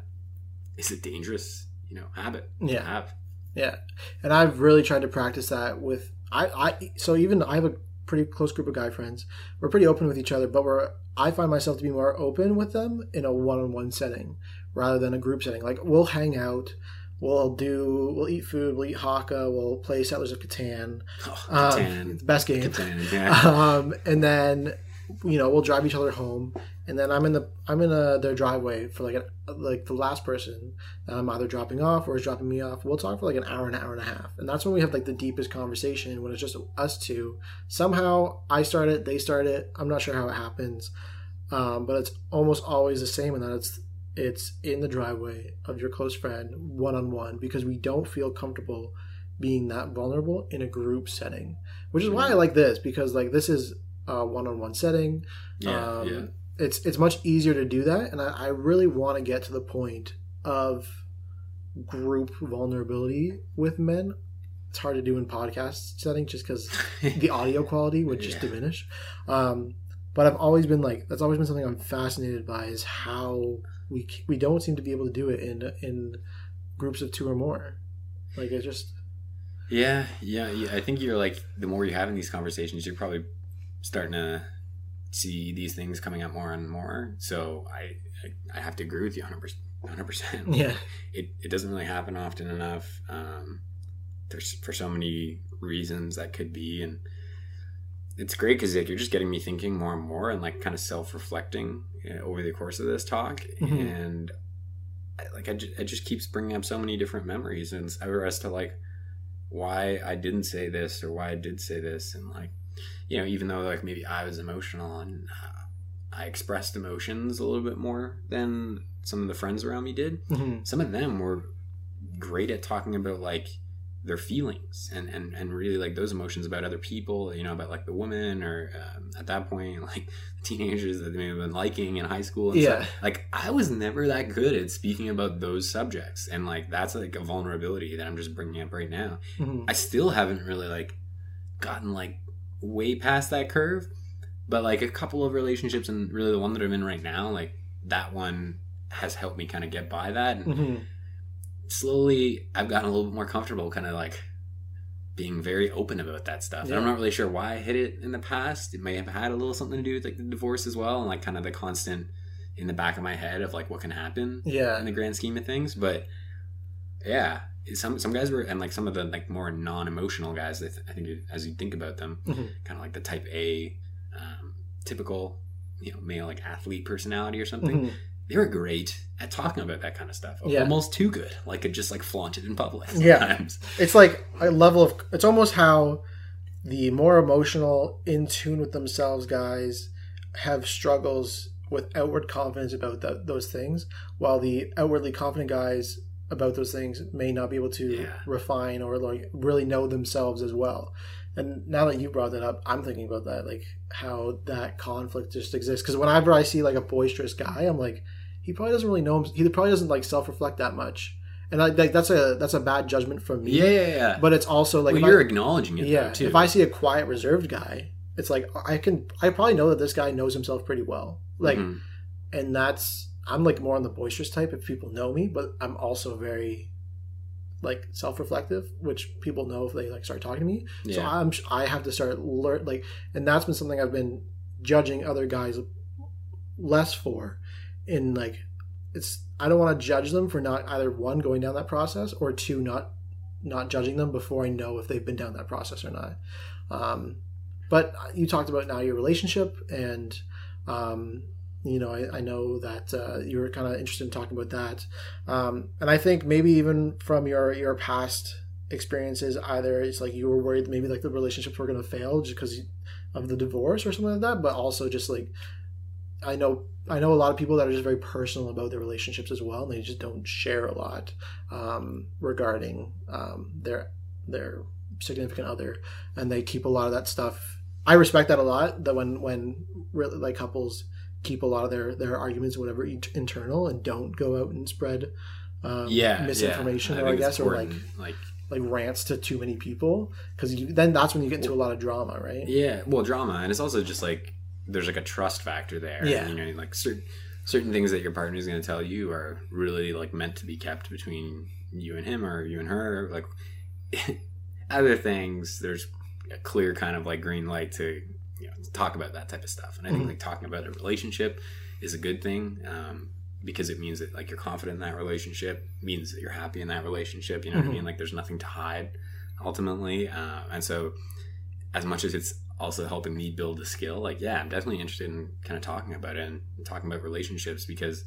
is a dangerous you know habit to yeah have Yeah, and I've really tried to practice that with I. I so even I have a pretty close group of guy friends. We're pretty open with each other, but we're I find myself to be more open with them in a one-on-one setting rather than a group setting. Like we'll hang out, we'll do, we'll eat food, we'll eat haka, we'll play Settlers of Catan. Oh, Um, Catan. the best game. Catan, yeah. (laughs) um, and then you know we'll drive each other home, and then I'm in the I'm in a, their driveway for like a, like the last person that I'm either dropping off or is dropping me off. We'll talk for like an hour, an hour and a half, and that's when we have like the deepest conversation when it's just us two. Somehow I start it, they start it. I'm not sure how it happens, um, but it's almost always the same, and that it's it's in the driveway of your close friend, one on one, because we don't feel comfortable being that vulnerable in a group setting which is why I like this because like this is a one-on-one setting. yeah, um, yeah. It's it's much easier to do that, and I, I really want to get to the point of group vulnerability with men. It's hard to do in podcast setting just because (laughs) the audio quality would just Yeah. diminish. Um, but I've always been like that's always been something I'm fascinated by is how we we don't seem to be able to do it in in groups of two or more. Like it just yeah, yeah, yeah. I think you're like the more you're having these conversations, you're probably starting to see these things coming up more and more. So I, I, I have to agree with you 100 percent. yeah It, it doesn't really happen often enough. Um, there's for so many reasons that could be, and it's great because like, you're just getting me thinking more and more, and like kind of self reflecting over the course of this talk, Mhm. and I, like I ju- it just keeps bringing up so many different memories, and it's ever as to like why I didn't say this or why I did say this, and like you know, even though like maybe I was emotional and uh, I expressed emotions a little bit more than some of the friends around me did Mhm. some of them were great at talking about like their feelings and, and, and really like those emotions about other people, you know, about like the woman or um, at that point, (laughs) like teenagers that they may have been liking in high school. And Yeah. stuff. Like I was never that good at speaking about those subjects. And like that's like a vulnerability that I'm just bringing up right now. Mhm. I still haven't really like gotten like way past that curve, but like a couple of relationships and really the one that I'm in right now, like that one has helped me kind of get by that. And Mhm. slowly I've gotten a little bit more comfortable kind of like being very open about that stuff. And I'm not really sure why I hit it in the past. It may have had a little something to do with like the divorce as well and like kind of the constant in the back of my head of like what can happen Yeah. in the grand scheme of things. But yeah, some some guys were and like some of the like more non-emotional guys. I, th- I think as you think about them, Mhm. kind of like the type A, um, typical you know male like athlete personality or something Mhm. they were great at talking about that kind of stuff. Yeah. Almost too good. Like could just like flaunted it in public (laughs) Yeah. it's like a level of it's almost how the more emotional in tune with themselves guys have struggles with outward confidence about those things while the outwardly confident guys about those things may not be able to Yeah. refine or like really know themselves as well and now that you brought that up i'm thinking about that like how that conflict just exists because whenever i see like a boisterous guy i'm like he probably doesn't really know him he probably doesn't like self-reflect that much and I, like that's a that's a bad judgment from me Yeah, yeah, yeah. but it's also like well, you're I, acknowledging it yeah too. if i see a quiet reserved guy it's like i can i probably know that this guy knows himself pretty well like Mhm. and that's i'm like more on the boisterous type if people know me but i'm also very like self-reflective which people know if they like start talking to me. So i'm i have to start learn like and that's been something i've been judging other guys less for in like it's i don't want to judge them for not either one going down that process or two not not judging them before i know if they've been down that process or not. Um, but you talked about now your relationship and um, you know I, I know that uh, you were kind of interested in talking about that. Um, and i think maybe even from your your past experiences either it's like you were worried maybe like the relationships were going to fail just because of the divorce or something like that but also just like i know i know a lot of people that are just very personal about their relationships as well and they just don't share a lot um, regarding um, their their significant other and they keep a lot of that stuff. I respect that a lot that when when really like couples keep a lot of their their arguments whatever internal and don't go out and spread um, yeah, misinformation yeah. or i guess or like like like rants to too many people because then that's when you get into a lot of drama right Yeah, well, drama, and it's also just like there's like a trust factor there. Yeah. you know, like certain certain things that your partner is going to tell you are really like meant to be kept between you and him or you and her. Like (laughs) other things, there's a clear kind of like green light to you know talk about that type of stuff. And I think Mhm. like talking about a relationship is a good thing. Um, because it means that like you're confident in that relationship means that you're happy in that relationship you know what Mhm. i mean like there's nothing to hide ultimately uh, and so as much as it's also helping me build a skill like yeah i'm definitely interested in kind of talking about it and talking about relationships because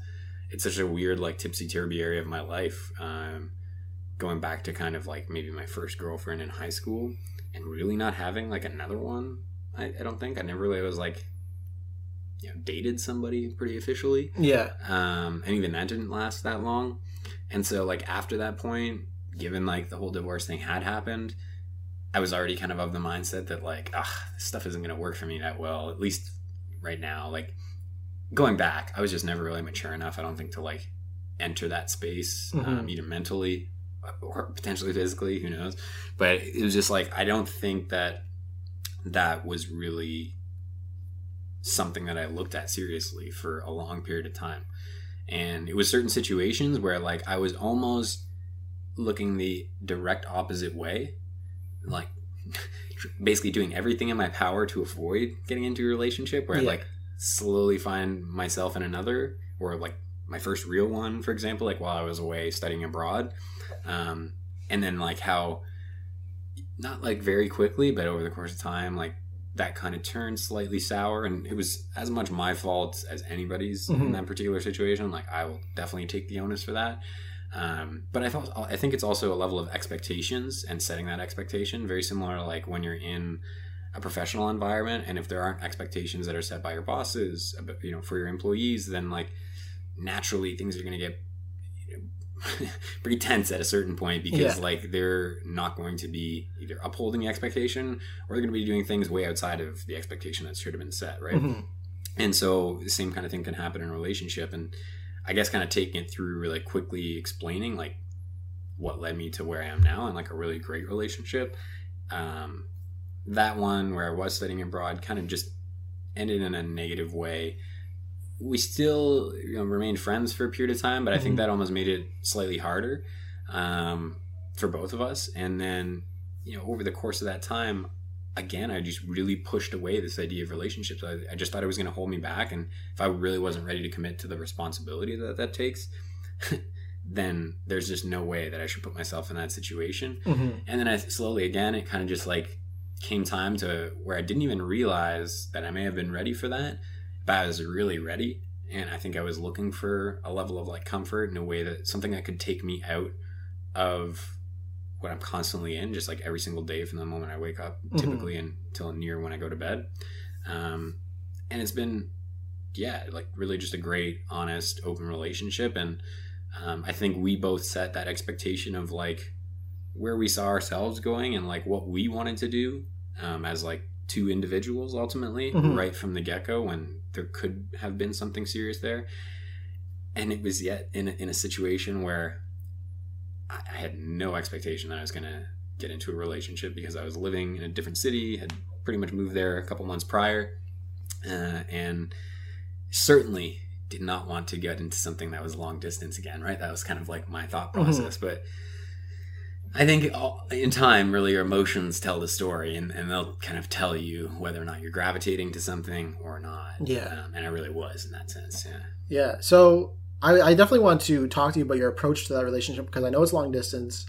it's such a weird like tipsy turvy area of my life um, going back to kind of like maybe my first girlfriend in high school and really not having like another one i, I don't think i never really was like you know dated somebody pretty officially yeah um, and even that didn't last that long. And so, like after that point, given like the whole divorce thing had happened, I was already kind of of the mindset that like, ah, this stuff isn't going to work for me that well, at least right now. Like going back, I was just never really mature enough. I don't think to like enter that space, um, Mhm. either mentally or potentially physically. Who knows? But it was just like I don't think that that was really something that I looked at seriously for a long period of time. And it was certain situations where like I was almost looking the direct opposite way, like (laughs) basically doing everything in my power to avoid getting into a relationship where I like slowly find myself in another or like my first real one, for example, like while I was away studying abroad. Um, and then like how not like very quickly, but over the course of time, like that kind of turned slightly sour and it was as much my fault as anybody's in Mhm. that particular situation like i will definitely take the onus for that um, but i thought i think it's also a level of expectations and setting that expectation very similar to like when you're in a professional environment and if there aren't expectations that are set by your bosses you know for your employees then like naturally things are going to get you know, (laughs) pretty tense at a certain point because Yeah. like they're not going to be either upholding the expectation or they're going to be doing things way outside of the expectation that should have been set right Mhm. and so the same kind of thing can happen in a relationship and i guess kind of taking it through really quickly explaining like what led me to where i am now and like a really great relationship um, that one where i was studying abroad kind of just ended in a negative way we still you know, remained friends for a period of time but i think Mhm. that almost made it slightly harder um, for both of us and then you know over the course of that time again, I just really pushed away this idea of relationships. I, I just thought it was going to hold me back. And if I really wasn't ready to commit to the responsibility that that takes, (laughs) then there's just no way that I should put myself in that situation. Mhm. And then I slowly, again, it kind of just like came time to where I didn't even realize that I may have been ready for that, but I was really ready. and I think I was looking for a level of like comfort in a way that something that could take me out of what I'm constantly in, just like every single day from the moment I wake up, Mhm. typically until near when I go to bed. Um, and it's been, yeah, like really just a great, honest, open relationship. And um, I think we both set that expectation of like where we saw ourselves going and like what we wanted to do um, as like two individuals ultimately, Mhm. right from the get go when there could have been something serious there. And it was yet in a, in a situation where I I had no expectation that I was going to get into a relationship because I was living in a different city, had pretty much moved there a couple months prior, uh, and certainly did not want to get into something that was long distance again, right? That was kind of like my thought Mhm. process. But I think in time, really, your emotions tell the story, and, and they'll kind of tell you whether or not you're gravitating to something or not. Yeah. Um, and I really was in that sense. Yeah. Yeah. So I, I definitely want to talk to you about your approach to that relationship because I know it's long distance.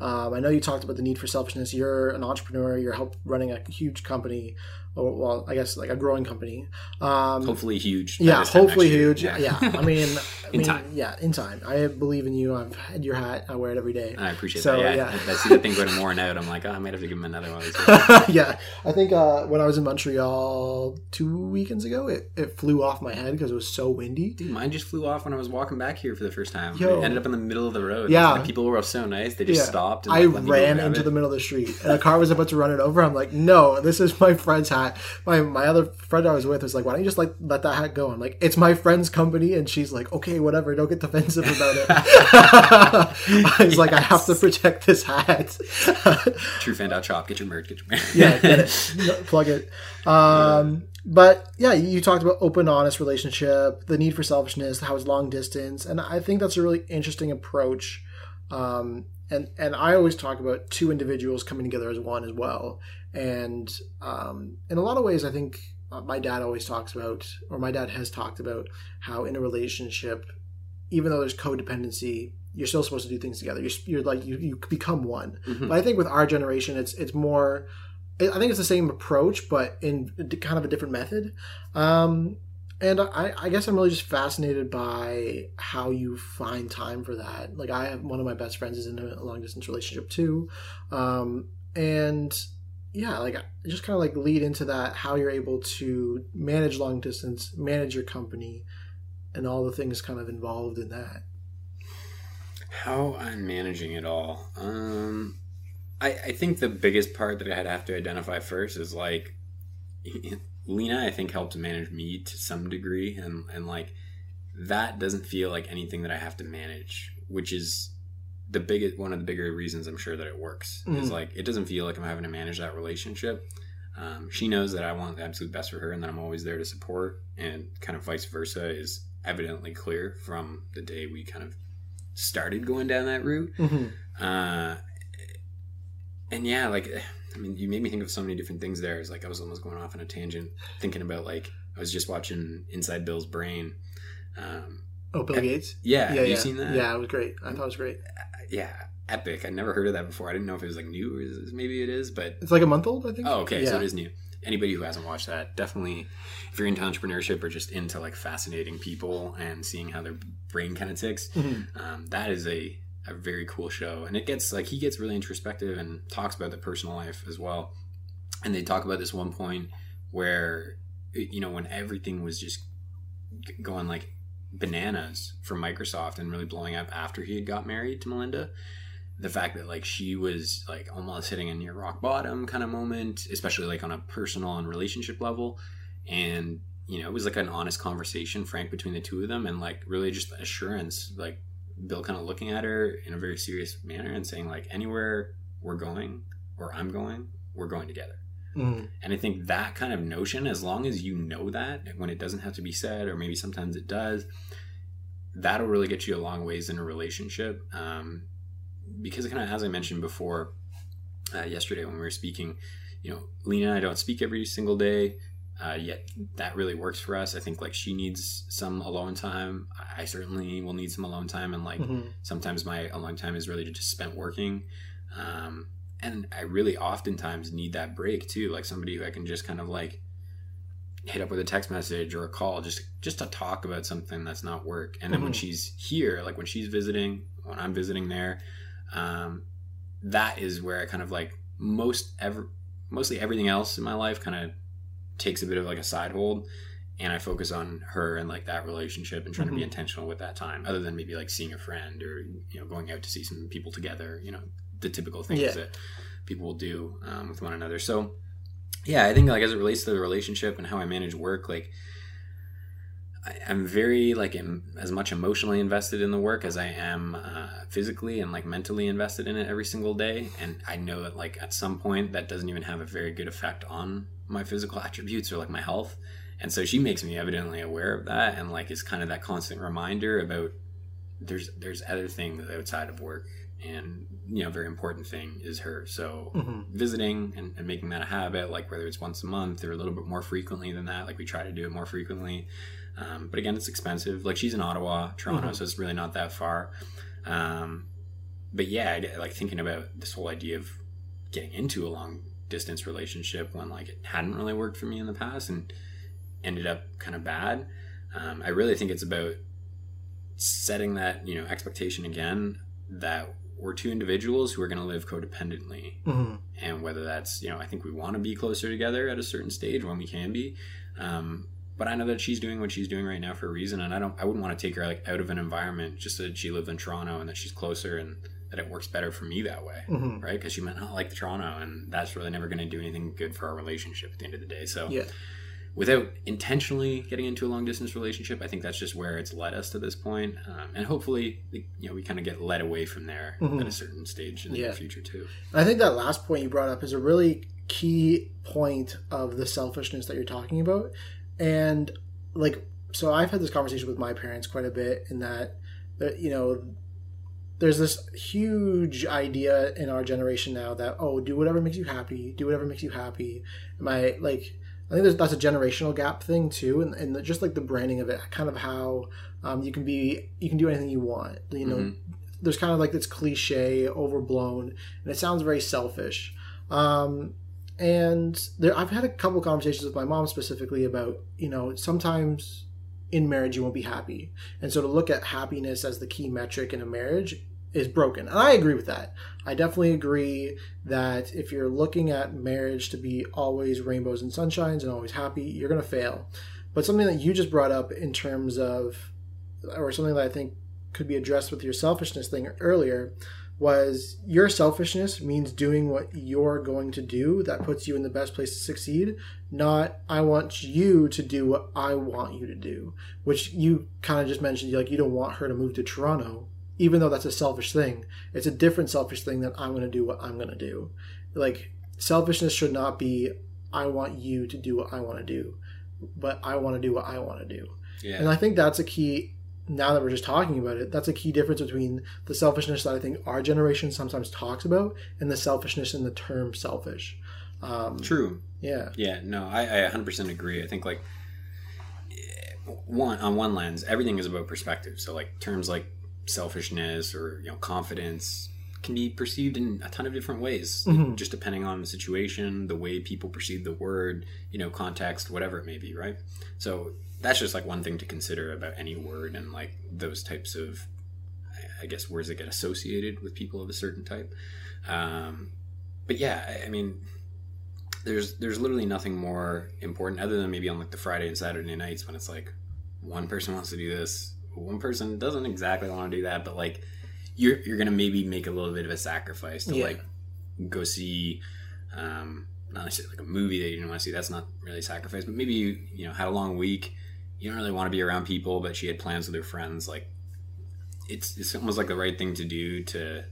Um, I know you talked about the need for selfishness. You're an entrepreneur. You're help running a huge company, or well, I guess like a growing company. Um, Hopefully huge. yeah, hopefully huge. Yeah. I mean, (laughs) I In mean, time. Yeah, in time. I believe in you. I've had your hat. I wear it every day. I appreciate So, that. Yeah, yeah. I, I see that thing going more and out. I'm like, oh, I might have to give him another one. (laughs) yeah, I think uh, when I was in Montreal two weekends ago, it, it flew off my head because it was so windy. Dude, mine just flew off when I was walking back here for the first time. Yo. It ended up in the middle of the road. Yeah. The people were so nice. They just Yeah. stopped. And, I like, ran into it. the middle of the street, and a car was about to run it over. I'm like, "No, this is my friend's hat." My my other friend I was with was like, "Why don't you just like let that hat go?" I'm like, "It's my friend's company," and she's like, "Okay, whatever. Don't get defensive about it." (laughs) (laughs) I was like, "I have to protect this hat." (laughs) Trufan dot shop. Get your merch. Get your merch. yeah, get it. Plug it. Um, but yeah, you talked about open, honest relationship, the need for selfishness, how it's long distance, and I think that's a really interesting approach. Um, and and I always talk about two individuals coming together as one as well. And um, in a lot of ways, I think uh, my dad always talks about, or my dad has talked about, how in a relationship, even though there's codependency, you're still supposed to do things together. You're, you're like you, you become one. Mhm. But I think with our generation, it's it's more. I think it's the same approach, but in kind of a different method. Um, and I, I guess I'm really just fascinated by how you find time for that. Like I have one of my best friends is in a long distance relationship too, um, and yeah, like just kind of like lead into that how you're able to manage long distance, manage your company, and all the things kind of involved in that. How I'm managing it all. Um, I, I think the biggest part that I'd have to identify first is like Lena. I think helped manage me to some degree, and and like that doesn't feel like anything that I have to manage, which is the biggest one of the bigger reasons I'm sure that it works. Is Mhm. like it doesn't feel like I'm having to manage that relationship. Um, she knows that I want the absolute best for her, and that I'm always there to support, and kind of vice versa is evidently clear from the day we kind of started going down that route. Mm-hmm. Uh, and yeah, like (sighs) I mean, you made me think of so many different things. There, it's like I was almost going off on a tangent, thinking about like I was just watching Inside Bill's Brain. Um, Oh, Bill Gates. yeah, yeah, have yeah. you seen that? Yeah, it was great. I thought it was great. Yeah, epic. I'd never heard of that before. I didn't know if it was like new or is- maybe it is, but It's like a month old, I think. oh, okay, Yeah. so it is new. Anybody who hasn't watched that, definitely, if you're into entrepreneurship or just into like fascinating people and seeing how their brain kind of ticks, Mhm. um, that is a, a very cool show and it gets like he gets really introspective and talks about the personal life as well and they talk about this one point where you know when everything was just going like bananas for microsoft and really blowing up after he had got married to melinda. The fact that like she was like almost hitting a near rock bottom kind of moment especially like on a personal and relationship level. And you know it was like an honest conversation frank between the two of them and like really just assurance like bill kind of looking at her in a very serious manner and saying like anywhere we're going or i'm going we're going together Mhm. and I think that kind of notion, as long as you know that when it doesn't have to be said, or maybe sometimes it does, that'll really get you a long ways in a relationship. Um, because kind of, as I mentioned before, uh, yesterday when we were speaking, you know, Lena and I don't speak every single day. Uh, yet that really works for us. I think like she needs some alone time. I certainly will need some alone time, and like Mhm. sometimes my alone time is really just spent working um, and i really oftentimes need that break too like somebody who i can just kind of like hit up with a text message or a call just just to talk about something that's not work and then when Mhm. she's here like when she's visiting when i'm visiting there um, that is where i kind of like most ever mostly everything else in my life kind of takes a bit of like a side hold and i focus on her and like that relationship and trying to be Mhm. intentional with that time other than maybe like seeing a friend or you know going out to see some people together you know the typical things Yeah. that people will do um, with one another. So yeah i think like as it relates to the relationship and how i manage work like I, i'm very like em, as much emotionally invested in the work as i am uh, physically and like mentally invested in it every single day. And i know that like at some point that doesn't even have a very good effect on my physical attributes or like my health. And so she makes me evidently aware of that and like is kind of that constant reminder about there's there's other things outside of work and you know very important thing is her. So hmm visiting and, and making that a habit like whether it's once a month or a little bit more frequently than that like we try to do it more frequently. Um, but again it's expensive. Like she's in ottawa toronto Mhm. so it's really not that far. Um, but yeah I like thinking about this whole idea of getting into a long distance relationship when like it hadn't really worked for me in the past and ended up kind of bad um, i really think it's about setting that you know expectation again that we're two individuals who are going to live codependently. Hmm and whether that's you know i think we want to be closer together at a certain stage when we can be um, but i know that she's doing what she's doing right now for a reason and i don't i wouldn't want to take her like out of an environment just so that she lived in toronto and that she's closer and that it works better for me that way hmm right? Because she might not like toronto and that's really never going to do anything good for our relationship at the end of the day so Yeah. Without intentionally getting into a long distance relationship i think that's just where it's led us to this point um, and hopefully you know we kind of get led away from there Mhm. at a certain stage in the Yeah. future too I think that last point you brought up is a really key point of the selfishness that you're talking about. And like, so I've had this conversation with my parents quite a bit in that, that you know, there's this huge idea in our generation now that oh, do whatever makes you happy, do whatever makes you happy. My like, I think there's, that's a generational gap thing too, and, and just like the branding of it, kind of how um, you can be, you can do anything you want. You know, Mhm. there's kind of like this cliche, overblown, and it sounds very selfish. Um, and there, I've had a couple conversations with my mom specifically about, you know, sometimes in marriage you won't be happy, and so to look at happiness as the key metric in a marriage is broken. And I agree with that. I definitely agree that if you're looking at marriage to be always rainbows and sunshines and always happy, you're going to fail. But something that you just brought up in terms of, or something that I think could be addressed with your selfishness thing earlier was your selfishness means doing what you're going to do that puts you in the best place to succeed not i want you to do what i want you to do which you kind of just mentioned like you don't want her to move to toronto even though that's a selfish thing it's a different selfish thing that i'm going to do what i'm going to do like selfishness should not be i want you to do what i want to do but i want to do what i want to do yeah and I think that's a key. Now that we're just talking about it, that's a key difference between the selfishness that I think our generation sometimes talks about and the selfishness in the term selfish. Um, true Yeah. Yeah, no, I, I 100% agree. I think like one on one lens, everything is about perspective. So like terms like selfishness or you know confidence can be perceived in a ton of different ways, Mhm. just depending on the situation, the way people perceive the word, you know, context, whatever it may be, right? So that's just like one thing to consider about any word and like those types of, I- I guess, words that get associated with people of a certain type. Um, but yeah, I- I mean, there's there's literally nothing more important other than maybe on like the Friday and Saturday nights when it's like one person wants to do this, one person doesn't exactly want to do that, but like you're you're gonna maybe make a little bit of a sacrifice to Yeah. like go see um not necessarily like a movie that you didn't want to see that's not really a sacrifice but maybe you you know had a long week you don't really want to be around people but she had plans with her friends like it's it's almost like the right thing to do to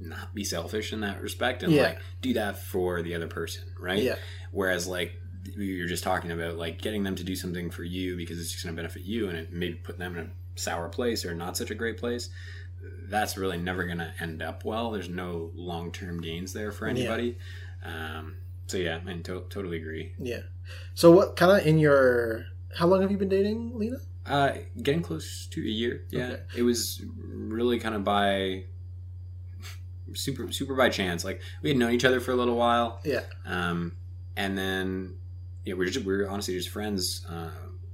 not be selfish in that respect and Yeah. like do that for the other person right Yeah. whereas like you're just talking about like getting them to do something for you because it's just going to benefit you and it maybe put them in a sour place or not such a great place that's really never going to end up well there's no long-term gains there for Yeah. anybody um, so yeah i to- totally agree Yeah. So what kind of in your how long have you been dating, Lena? uh, getting close to a year yeah Okay. it was really kind of by super super by chance like we had known each other for a little while Yeah. um, and then yeah, we are just we are honestly just friends. Uh,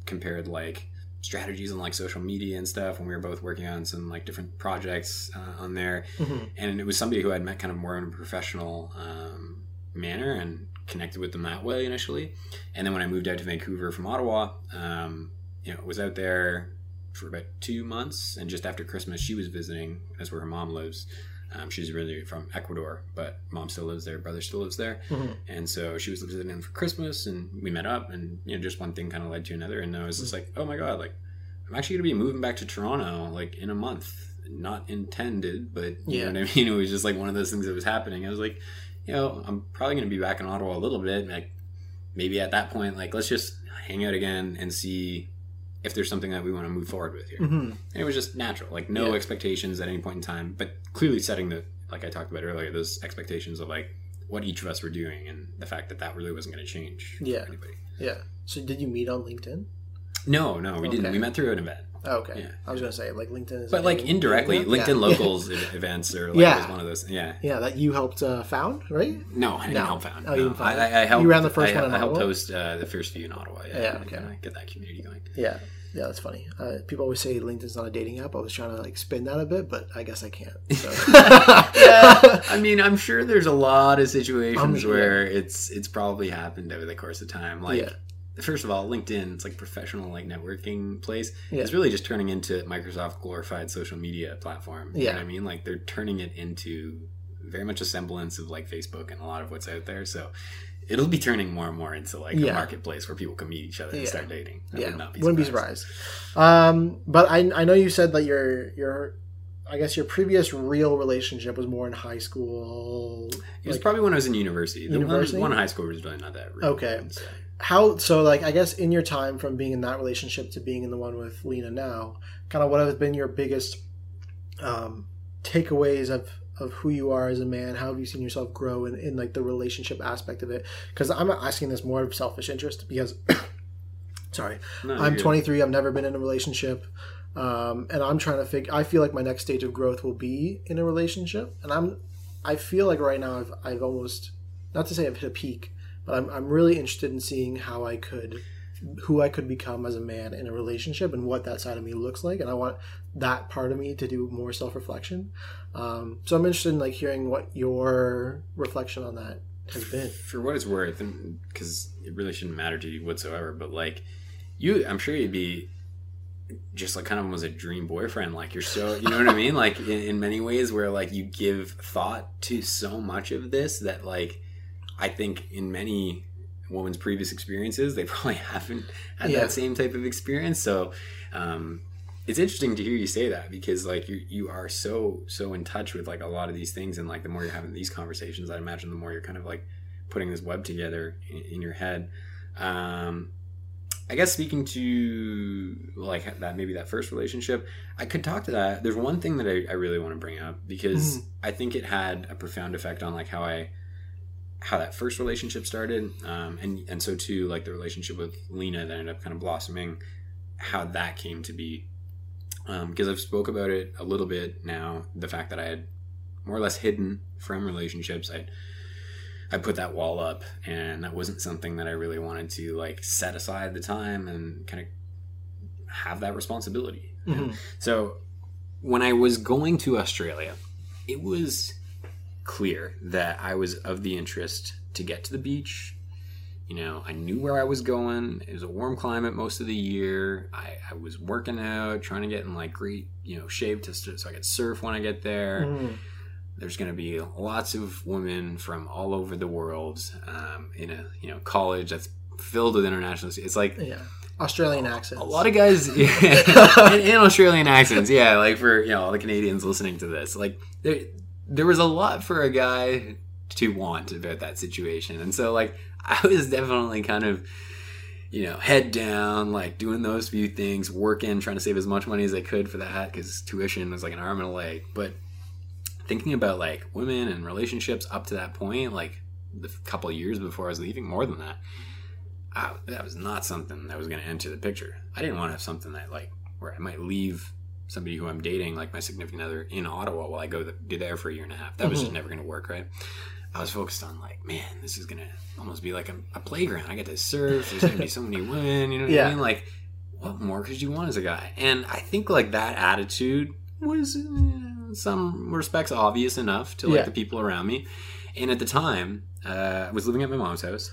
compared like strategies on like social media and stuff when we were both working on some like different projects uh, on there Mm-hmm. and it was somebody who i'd met kind of more in a professional um, manner and connected with them that way initially and then when i moved out to vancouver from ottawa um, you know was out there for about two months and just after christmas she was visiting that's where her mom lives um, she's really from ecuador but mom still lives there brother still lives there. Mhm. and so she was visiting him for christmas and we met up and you know just one thing kind of led to another and i was just like oh my god like i'm actually going to be moving back to toronto like in a month. Not intended but you Yeah. know what i (laughs) mean? It was just like one of those things that was happening. I was like you know i'm probably going to be back in ottawa a little bit like maybe at that point like let's just hang out again and see if there's something that we want to move forward with here Mm-hmm. and it was just natural like no Yeah. expectations at any point in time but clearly setting the like i talked about earlier those expectations of like what each of us were doing and the fact that that really wasn't going to change for Yeah. anybody Yeah. So did you meet on LinkedIn? no no we didn't we met through an event Oh, okay. Yeah. I was gonna say like LinkedIn is. but like indirectly linkedin Yeah. locals (laughs) events or like Yeah. one of those yeah Yeah, that you helped uh, found, right? no i didn't No. help found Oh, you no. didn't found I. I, I helped You ran the first I, one I helped host uh, the first few in ottawa yeah, Yeah, okay. get that community going Yeah. Yeah, that's funny. Uh, people always say LinkedIn's not a dating app. I was trying to like spin that a bit, but I guess I can't. So. (laughs) yeah, I mean, I'm sure there's a lot of situations sure. where it's it's probably happened over the course of time. Like, Yeah. First of all, LinkedIn, it's like professional like networking place. Yeah. It's really just turning into Microsoft glorified social media platform. You Yeah. know what I mean? Like they're turning it into very much a semblance of like Facebook and a lot of what's out there. So it'll be turning more and more into like Yeah. a marketplace where people can meet each other and Yeah. start dating. I yeah, would not be wouldn't be surprised. surprised. Um, but I I know you said that your your I guess your previous real relationship was more in high school. It was Like, probably when I was in university. The University? One, one high school was really not that real. Okay. So- how so like I guess in your time from being in that relationship to being in the one with Lena now, kind of what have been your biggest um, takeaways of of who you are as a man? How have you seen yourself grow in, in like the relationship aspect of it? Because I'm asking this more of selfish interest because (coughs) sorry, No, I'm you're- 23. I've never been in a relationship, um, and I'm trying to figure. I feel like my next stage of growth will be in a relationship, and I'm. I feel like right now I've I've almost not to say I've hit a peak, but I'm I'm really interested in seeing how I could, who I could become as a man in a relationship, and what that side of me looks like, and I want that part of me to do more self reflection. Um, so I'm interested in like hearing what your reflection on that has been. for what it's worth, because it really shouldn't matter to you whatsoever, but like you, I'm sure you'd be just like kind of was a dream boyfriend. Like you're so, you know what I mean? Like in, in many ways, where like you give thought to so much of this that like I think in many women's previous experiences, they (laughs) probably haven't had Yeah. that same type of experience. So. um it's interesting to hear you say that because like you you are so so in touch with like a lot of these things and like the more you're having these conversations i imagine the more you're kind of like putting this web together in, in your head um i guess speaking to like that maybe that first relationship i could talk to that there's one thing that i, I really want to bring up because Mhm. i think it had a profound effect on like how i how that first relationship started um, and and so too like the relationship with lena that ended up kind of blossoming how that came to be because I've spoke about it a little bit now. The fact that I had more or less hidden from relationships, I I put that wall up, and that wasn't something that I really wanted to like set aside the time and kind of have that responsibility. Mhm. So when I was going to Australia, it was clear that I was of the interest to get to the beach. You know, I knew where I was going. It was a warm climate most of the year. I, I was working out, trying to get in like great, you know, shape to so I could surf when I get there. Mhm. There's going to be lots of women from all over the world um, in a you know college that's filled with international. It's like Yeah, Australian accents. a lot of guys (laughs) yeah, (laughs) in, in Australian accents, yeah. Like for you know all the Canadians listening to this, like there, was a lot for a guy to want about that situation, and so like I was definitely kind of you know head down, like doing those few things, working, trying to save as much money as I could for that because tuition was like an arm and a leg. But thinking about like women and relationships up to that point, like the couple years before I was leaving, more than that. I, that was not something that was going to enter the picture. I didn't want to have something that like where I might leave somebody who I'm dating, like my significant other, in Ottawa while I go th- do there for a year and a half. That was just never going to work, right? I was focused on like, man, this is gonna almost be like a, a playground. I get to surf. There's gonna be so many women. You know what Yeah. I mean? Like, what more could you want as a guy? And I think like that attitude was, uh, in some respects, obvious enough to like Yeah. the people around me. And at the time, uh, I was living at my mom's house,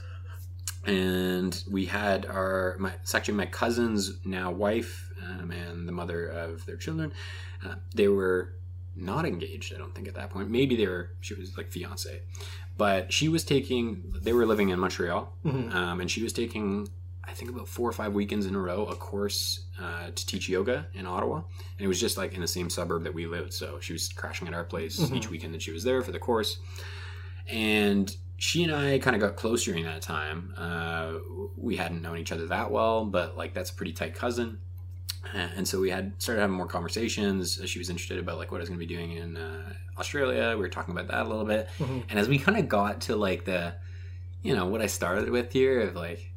and we had our my it's actually my cousin's now wife um, and the mother of their children. Uh, they were not engaged. I don't think at that point. Maybe they were. She was like fiance, but she was taking. They were living in Montreal, Mhm. um, and she was taking. I think about four or five weekends in a row, a course uh, to teach yoga in Ottawa, and it was just like in the same suburb that we lived. So she was crashing at our place Mhm. each weekend that she was there for the course, and she and I kind of got close during that time. Uh, we hadn't known each other that well, but like that's a pretty tight cousin. Uh, And so we had started having more conversations. She was interested about like what I was going to be doing in uh, Australia. We were talking about that a little bit. Mhm. And as we kind of got to like the, you know, what I started with here of like,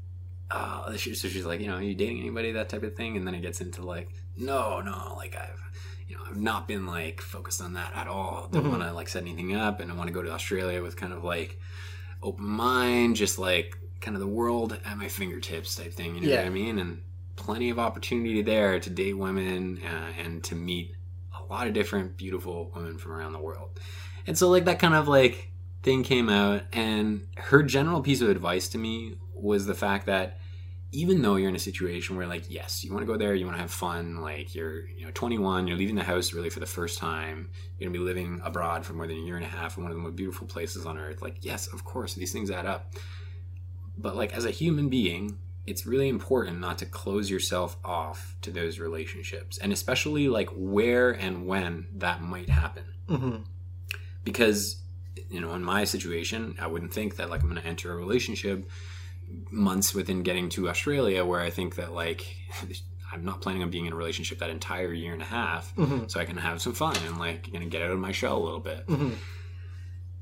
oh, she, so she's like, you know, are you dating anybody, that type of thing. And then it gets into like, no, no, like I've, you know, I've not been like focused on that at all. Don't Mhm. want to like set anything up, and I want to go to Australia with kind of like open mind, just like kind of the world at my fingertips type thing. You know Yeah. what I mean? And plenty of opportunity there to date women uh, and to meet a lot of different beautiful women from around the world. And so like that kind of like thing came out and her general piece of advice to me was the fact that even though you're in a situation where like yes you want to go there you want to have fun like you're you know 21 you're leaving the house really for the first time you're going to be living abroad for more than a year and a half in one of the most beautiful places on earth like yes of course these things add up but like as a human being it's really important not to close yourself off to those relationships and especially like where and when that might happen Mhm. because you know in my situation i wouldn't think that like i'm going to enter a relationship months within getting to australia where i think that like (laughs) i'm not planning on being in a relationship that entire year and a half Mhm. so i can have some fun and like gonna get out of my shell a little bit Mhm.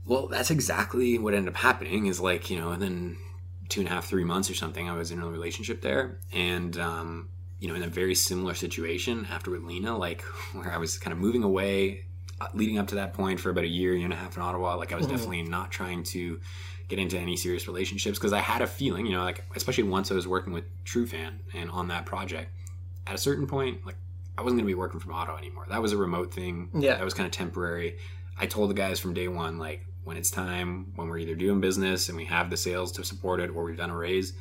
well that's exactly what ended up happening is like you know and then two and a half three months or something i was in a relationship there and um you know in a very similar situation after with lena like (laughs) where i was kind of moving away uh, leading up to that point for about a year year and a half in ottawa like i was Mhm. definitely not trying to get into any serious relationships because i had a feeling you know like especially once i was working with Trufan and on that project at a certain point like i wasn't going to be working from ottawa anymore that was a remote thing Yeah. that was kind of temporary i told the guys from day one like when it's time when we're either doing business and we have the sales to support it or we've done a raise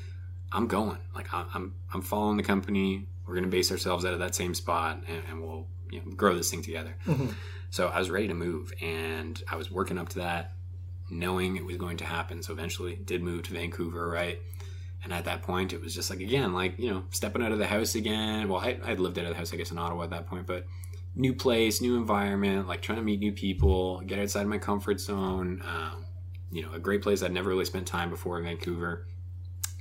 i'm going like i'm i'm following the company we're going to base ourselves out of that same spot and, and we'll you know, grow this thing together Mhm. so I was ready to move and I was working up to that, knowing it was going to happen. So eventually did move to Vancouver, right? And at that point, it was just like, again, like, you know, stepping out of the house again. Well, I, I'd lived out of the house, I guess, in Ottawa at that point, but new place, new environment, like trying to meet new people, get outside of my comfort zone. Um, you know, a great place I'd never really spent time before in Vancouver.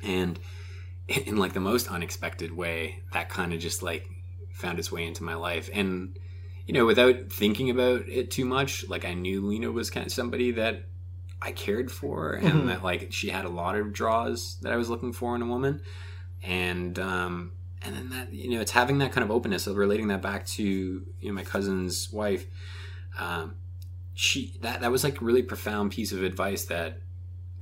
And (laughs) in like the most unexpected way, that kind of just like found its way into my life. And you know, without thinking about it too much, like I knew Lena was kind of somebody that I cared for, and Mhm. that like she had a lot of draws that I was looking for in a woman, and um, and then that you know, it's having that kind of openness of relating that back to you know my cousin's wife. Um, she that that was like a really profound piece of advice that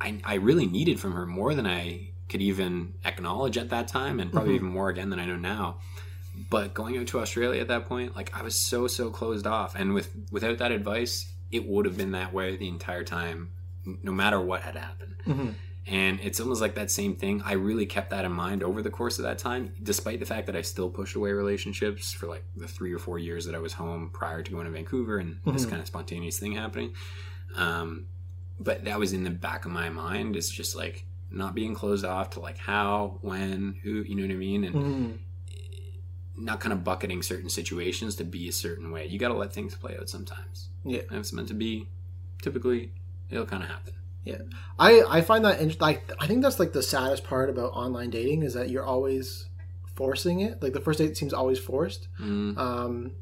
I I really needed from her more than I could even acknowledge at that time, and probably Mhm. even more again than I know now but going out to Australia at that point, like I was so so closed off, and with without that advice, it would have been that way the entire time, no matter what had happened. Mhm. And it's almost like that same thing. I really kept that in mind over the course of that time, despite the fact that I still pushed away relationships for like the three or four years that I was home prior to going to Vancouver and this Mhm. kind of spontaneous thing happening. Um, but that was in the back of my mind. It's just like not being closed off to like how, when, who, you know what I mean? And Mhm. not kind of bucketing certain situations to be a certain way. You got to let things play out sometimes. Yeah. And if it's meant to be, typically it'll kind of happen. I I find that int- like I think that's like the saddest part about online dating is that you're always forcing it. Like the first date seems always forced. Mm, um,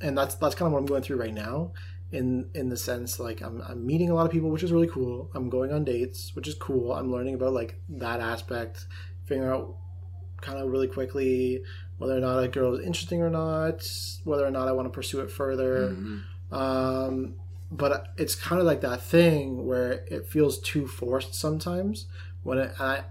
and that's that's kind of what I'm going through right now. In in the sense like I'm I'm meeting a lot of people, which is really cool. I'm going on dates, which is cool. I'm learning about like that aspect, figuring out kind of really quickly whether or not a girl is interesting or not, whether or not I want to pursue it further. Mhm. Um, but it's kind of like that thing where it feels too forced sometimes. When it, I,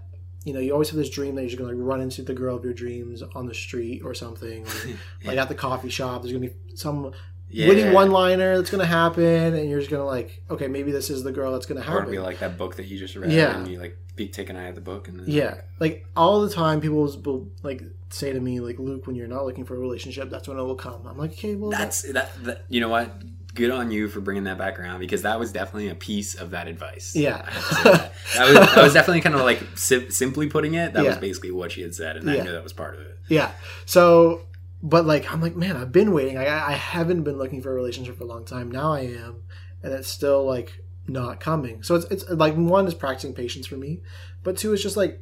you know, you always have this dream that you're just gonna like run into the girl of your dreams on the street or something, or (laughs) like at the coffee shop. There's gonna be some Yeah. witty one-liner that's gonna happen, and you're just gonna like, okay, maybe this is the girl that's gonna happen. Or be like that book that you just read, Yeah. and you like peek, take an eye at the book, and Yeah, like all the time, people will like say to me, like, Luke, when you're not looking for a relationship, that's when it will come. I'm like, okay, well, that's that, that. You know what? Good on you for bringing that back around because that was definitely a piece of that advice. Yeah. I have to say that. that, was, that was definitely kind of like sim- simply putting it. That was basically what she had said, and Yeah. I knew that was part of it. Yeah. So, but like, I'm like, man, I've been waiting. I, I haven't been looking for a relationship for a long time. Now I am, and it's still like not coming. So it's it's like one is practicing patience for me, but two is just like,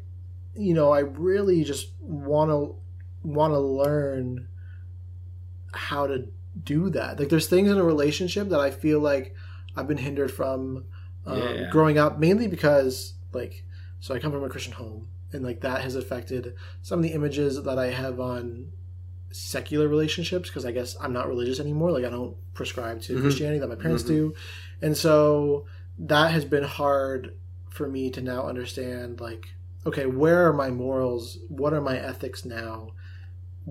you know, I really just want to want to learn how to do that. Like, there's things in a relationship that I feel like I've been hindered from um, Yeah. growing up, mainly because like, so I come from a Christian home, and like that has affected some of the images that I have on secular relationships because I guess I'm not religious anymore. Like I don't prescribe to Mhm. Christianity that my parents Mhm. do, and so that has been hard for me to now understand. Like, okay, where are my morals? What are my ethics now?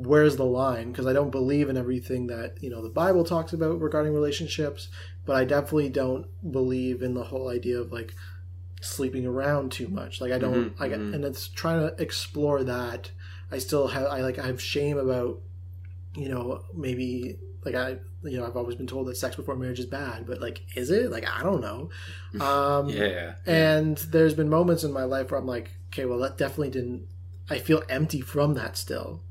Where's the line? Because I don't believe in everything that you know the Bible talks about regarding relationships, but I definitely don't believe in the whole idea of like sleeping around too much. Like I don't, Mhm, I mhm. and it's trying to explore that. I still have, I like, I have shame about, you know, maybe like I, you know, I've always been told that sex before marriage is bad, but like, is it? Like, I don't know. (laughs) Um, Yeah. And there's been moments in my life where I'm like, okay, well, that definitely didn't. I feel empty from that still,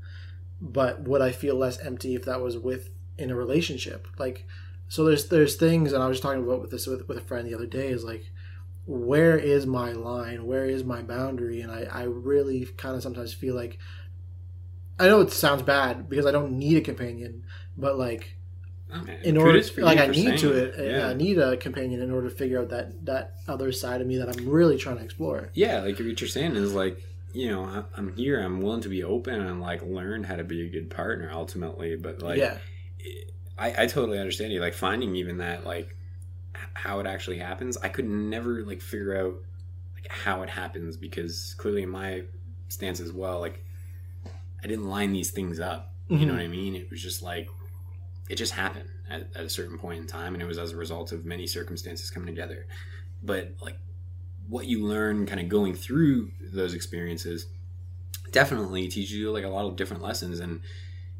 but would I feel less empty if that was with in a relationship? Like, so there's there's things, and I was talking about with this with, with a friend the other day. Is like, where is my line? Where is my boundary? And I I really kind of sometimes feel like, I know it sounds bad because I don't need a companion, but like man. in order like I need to it Yeah. I need a companion in order to figure out that that other side of me that I'm really trying to explore. yeah, like what you're saying is like, you know, I'm here, I'm willing to be open and like learn how to be a good partner ultimately, but like, yeah. I, I totally understand you. Like finding even that like how it actually happens, I could never like figure out like how it happens because clearly in my stance as well, like I didn't line these things up. You know Mhm. what I mean? It was just like it just happened at, at a certain point in time, and it was as a result of many circumstances coming together. But like what you learn, kind of going through those experiences, definitely teaches you like a lot of different lessons. And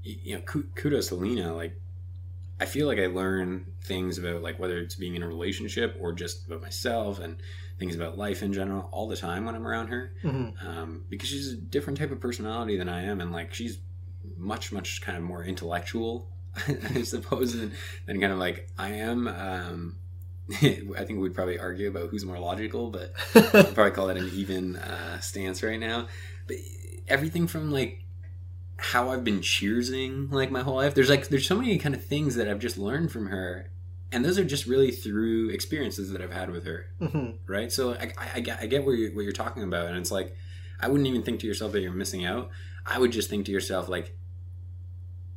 you know, kudos to Lena. Like I feel like I learn things about like whether it's being in a relationship or just about myself and things about life in general all the time when I'm around her Mhm. um, because she's a different type of personality than I am, and like she's much, much kind of more intellectual, (laughs) I suppose, than, than kind of like I am. Um, (laughs) I think we'd probably argue about who's more logical, but (laughs) I'd probably call that an even uh, stance right now. But everything from like how I've been cheersing like my whole life, there's like there's so many kind of things that I've just learned from her, and those are just really through experiences that I've had with her Mhm. right? So I, I, I get, I get what you're, what you're talking about, and it's like I wouldn't even think to yourself that you're missing out. I would just think to yourself like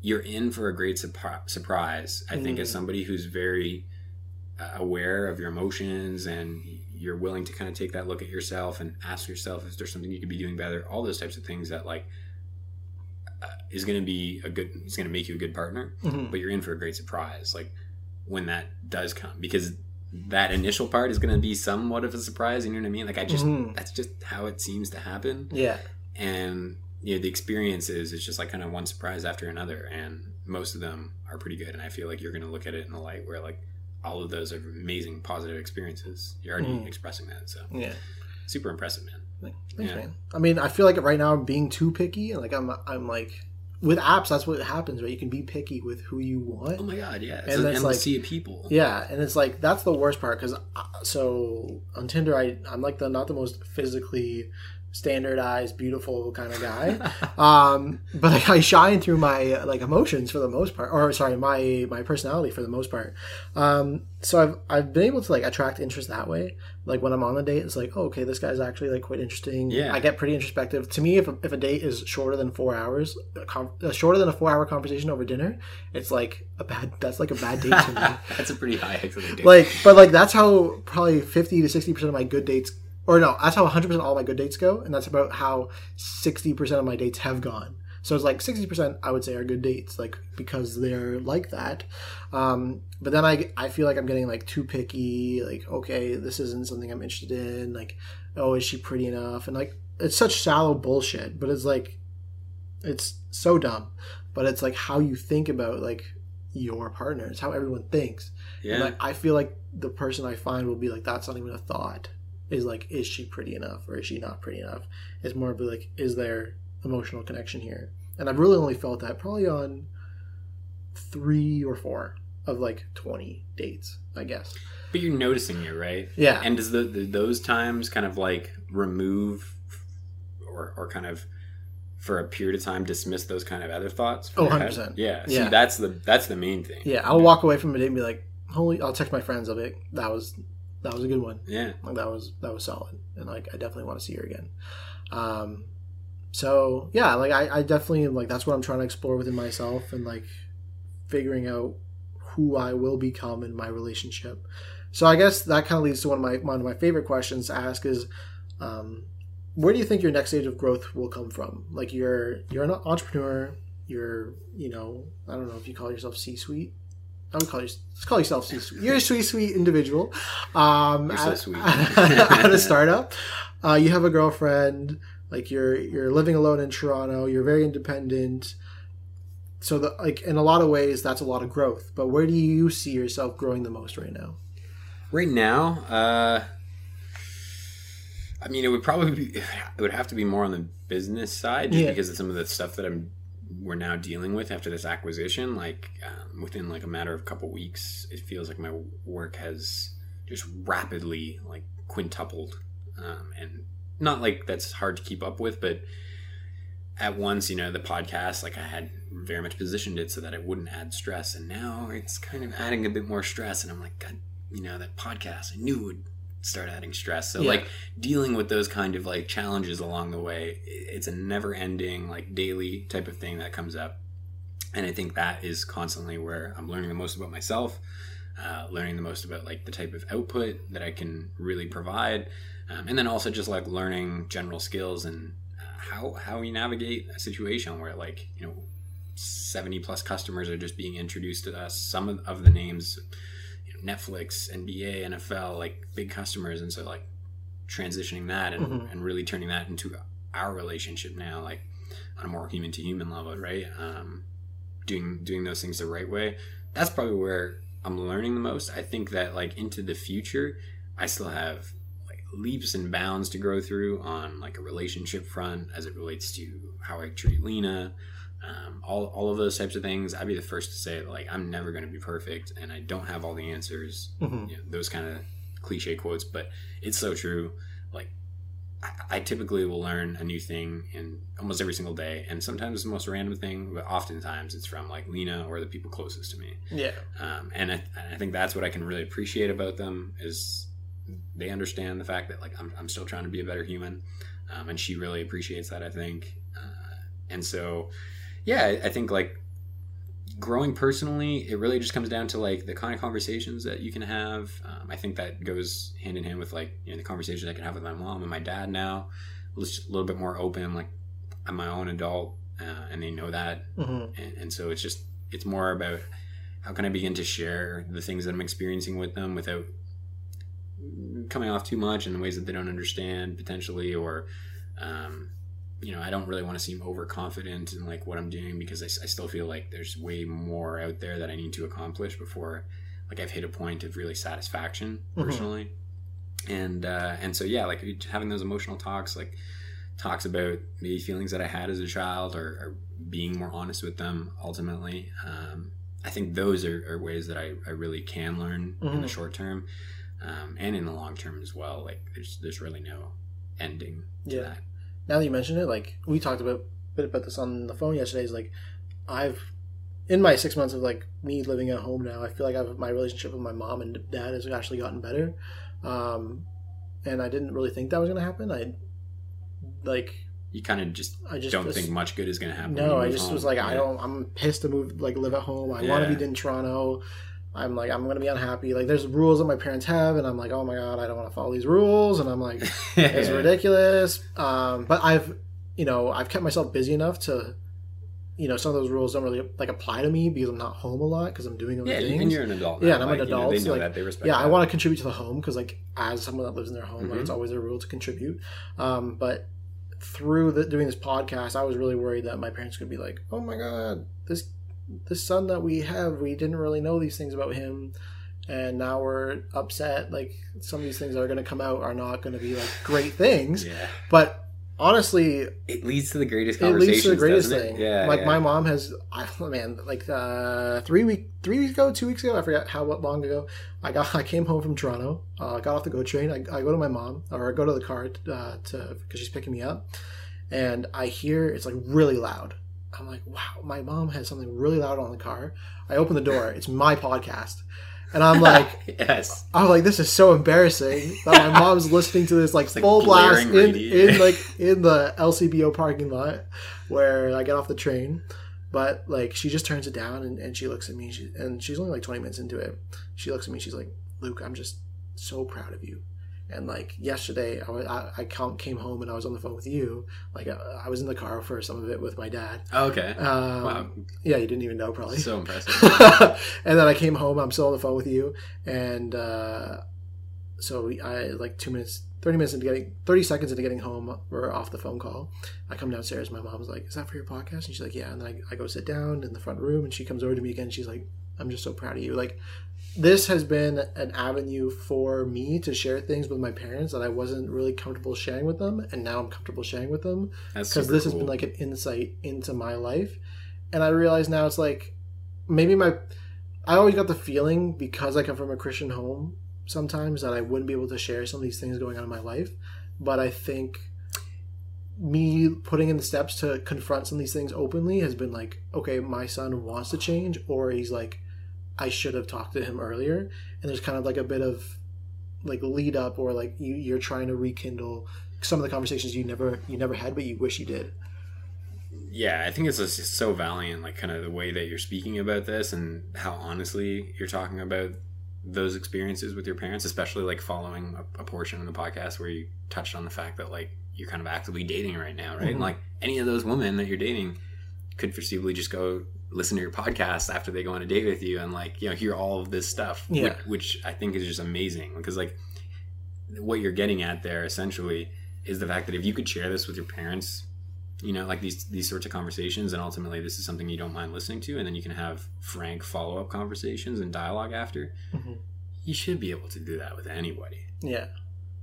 you're in for a great surpri- surprise. I think Mm. as somebody who's very aware of your emotions and you're willing to kind of take that look at yourself and ask yourself is there something you could be doing better. All those types of things that like uh, is going to be a good is going to make you a good partner Mhm. but you're in for a great surprise like when that does come because that initial part is going to be somewhat of a surprise you know what i mean like i just Mhm. that's just how it seems to happen Yeah. and you know the experience is it's just like kind of one surprise after another and most of them are pretty good and i feel like you're going to look at it in the light where like all of those are amazing positive experiences you're already Mhm. expressing that so Yeah. super impressive man Thanks, Yeah. man. I mean, I feel like right now I'm being too picky, and like I'm, I'm like, with apps, that's what happens, right? You can be picky with who you want. oh my god yeah it's And an endless like- of people Yeah, and it's like that's the worst part because so on Tinder I I'm like the not the most physically standardized, beautiful kind of guy. (laughs) um, but like, I shine through my like emotions for the most part, or sorry, my my personality for the most part. Um, so I've I've been able to like attract interest that way. Like when I'm on a date, it's like, oh, okay, this guy's actually like quite interesting. Yeah. I get pretty introspective. To me, if a, if a date is shorter than four hours, a com- uh, shorter than a four hour conversation over dinner, it's like a bad. That's like a bad date to me. (laughs) That's a pretty high expectation. like but like that's how probably 50 to 60 percent of my good dates or no that's how 100 percent all my good dates go and that's about how 60 percent of my dates have gone. So it's like 60 percent i would say are good dates like because they're like that. Um but then i i feel like i'm getting like too picky like okay this isn't something i'm interested in like oh is she pretty enough? And like it's such shallow bullshit but it's like it's so dumb. But it's like how you think about like your partner. It's how everyone thinks. Yeah. and like I feel like the person I find will be like, that's not even a thought. Is like, is she pretty enough or is she not pretty enough? It's more of like, is there emotional connection here? And I've really only felt that probably on three or four of like twenty dates, I guess. but you're noticing it, right? Yeah. And does the, the those times kind of like remove or or kind of for a period of time dismiss those kind of other thoughts? Oh, 100%. Yeah. See, Yeah. that's the that's the main thing. Yeah, I'll walk away from a date and be like, holy! I'll text my friends. I'll be like, that was that was a good one. Yeah. Like that was that was solid, and like I definitely want to see her again. Um, so yeah, like I, I definitely like that's what I'm trying to explore within myself and like figuring out who I will become in my relationship. So I guess that kind of leads to one of my one of my favorite questions to ask is, um, where do you think your next stage of growth will come from? Like you're you're an entrepreneur. You're you know I don't know if you call yourself C-suite. I would call you let's call yourself C-suite. You're a sweet sweet individual. Um, You're so at, sweet. (laughs) at a startup, uh, you have a girlfriend. Like you're you're living alone in Toronto. You're very independent. So the like in a lot of ways that's a lot of growth. But where do you see yourself growing the most right now? Right now, uh, I mean, it would probably be, it would have to be more on the business side, just Yeah. because of some of the stuff that I'm we're now dealing with after this acquisition. Like um, within like a matter of a couple weeks, it feels like my work has just rapidly like quintupled, um, and not like that's hard to keep up with, but at once, you know, the podcast, like I had very much positioned it so that it wouldn't add stress. And now it's kind of adding a bit more stress. And I'm like, God, you know, that podcast, I knew would start adding stress. So, Yeah. like, dealing with those kind of like challenges along the way, it's a never ending, like, daily type of thing that comes up. And I think that is constantly where I'm learning the most about myself, uh, learning the most about like the type of output that I can really provide. Um, and then also just like learning general skills and uh, how how we navigate a situation where like you know 70 plus customers are just being introduced to us some of, of the names netflix nba nfl like big customers and so like transitioning that and, Mhm. and really turning that into our relationship now like on a more human to human level right? Um, doing doing those things the right way. That's probably where i'm learning the most. I think that like into the future i still have like leaps and bounds to grow through on like a relationship front as it relates to how i treat lena um, all, all of those types of things i'd be the first to say like i'm never going to be perfect and i don't have all the answers Mhm. you know, those kind of cliche quotes but it's so true like I, I typically will learn a new thing in almost every single day and sometimes it's the most random thing but oftentimes it's from like lena or the people closest to me Yeah. um, and, I, I think that's what I can really appreciate about them is they understand the fact that like I'm, I'm still trying to be a better human, um, and she really appreciates that. I think, uh, and so yeah, I, think like growing personally, it really just comes down to like the kind of conversations that you can have. Um, I think that goes hand in hand with like you know the conversations I can have with my mom and my dad now, just a little bit more open. Like I'm my own adult, uh, and they know that, hmm and, and so it's just it's more about how can I begin to share the things that I'm experiencing with them without coming off too much in ways that they don't understand potentially, or um, you know, I don't really want to seem overconfident in like what I'm doing because I still feel like there's way more out there that I need to accomplish before like I've hit a point of really satisfaction Mhm. personally. And uh, and so yeah, like having those emotional talks, like talks about maybe feelings that I had as a child or, or being more honest with them ultimately. Um, I think those are, are ways that I, I really can learn in the Mhm. short term um, and in the long term as well. Like there's there's really no ending to Yeah. that. Now that you mention it, like we talked about a bit about this on the phone yesterday. Is like I've in my six months of like me living at home now, I feel like I've my relationship with my mom and dad has actually gotten better. Um, and I didn't really think that was gonna happen. I like You kind of just I just don't was- think much good is going to happen. no, I just home. was like, I don't. I'm pissed to move, like, live at home. I want to be in Toronto. I'm like, I'm gonna be unhappy. Like, there's rules that my parents have, and I'm like, oh my god, I don't want to follow these rules. And I'm like, (laughs) it's ridiculous. Um, but I've, you know, I've kept myself busy enough to, you know, some of those rules don't really like apply to me because I'm not home a lot because I'm doing other Yeah, things. and you're an adult. Yeah, and I'm an like, you know, adult, they so, know like, that. They respect. yeah, I want to contribute to the home because, like, as someone that lives in their home, like, Mhm. it's always a rule to contribute. Um, but through the, doing this podcast, I was really worried that my parents could be like, "Oh my god, this this son that we have, we didn't really know these things about him." And now we're upset. Like some of these things that are going to come out are not going to be like great things. Yeah, But honestly, it leads to the greatest conversation. it leads to the greatest thing. Yeah, like yeah. my mom has, I (laughs) man, like uh, three week, three weeks ago, two weeks ago, I forgot how what long ago. I got, (laughs) I came home from Toronto. Uh, I got off the GO train. I, I go to my mom, or I go to the car uh, to because she's picking me up, and I hear it's like really loud. I'm like, wow, my mom has something really loud on the car. I open the door. It's my podcast, and I'm like. (laughs) yes. I'm like, this is so embarrassing that my mom's listening to this like, It's like full blast in, in (laughs) like in the LCBO parking lot where I get off the train. But like she just turns it down and, and she looks at me she, and she's only like 20 minutes into it. She looks at me. She's like, Luke, I'm just so proud of you. And like yesterday, I, I, I came home and I was on the phone with you. Like I, I was in the car for some of it with my dad. Oh, okay. Um, wow. Yeah, you didn't even know probably So impressive. (laughs) and then I came home. I'm still on the phone with you, and uh, so I like two minutes, thirty minutes into getting, thirty seconds into getting home, we're off the phone call. I come downstairs. My mom's like, "Is that for your podcast?" And she's like, "Yeah." And then I, I go sit down in the front room, and she comes over to me again. She's like, "I'm just so proud of you." Like, this has been an avenue for me to share things with my parents that I wasn't really comfortable sharing with them, and now I'm comfortable sharing with them because this has been like an insight into my life. And i realize now it's like maybe my i always got the feeling because i come from a christian home sometimes that i wouldn't be able to share some of these things going on in my life. But i think me putting in the steps to confront some of these things openly has been like okay my son wants to change or he's like i should have talked to him earlier and there's kind of like a bit of like lead up or like you, you're trying to rekindle some of the conversations you never you never had but you wish you did yeah, I think it's just so valiant, like kind of the way that you're speaking about this and how honestly you're talking about those experiences with your parents, especially like following a, a portion of the podcast where you touched on the fact that like you're kind of actively dating right now, right? Mhm. And like any of those women that you're dating could foreseeably just go listen to your podcast after they go on a date with you and like you know hear all of this stuff, Yeah. which, which I think is just amazing because like what you're getting at there essentially is the fact that if you could share this with your parents you know like these these sorts of conversations and ultimately this is something you don't mind listening to and then you can have frank follow-up conversations and dialogue after Mhm. you should be able to do that with anybody yeah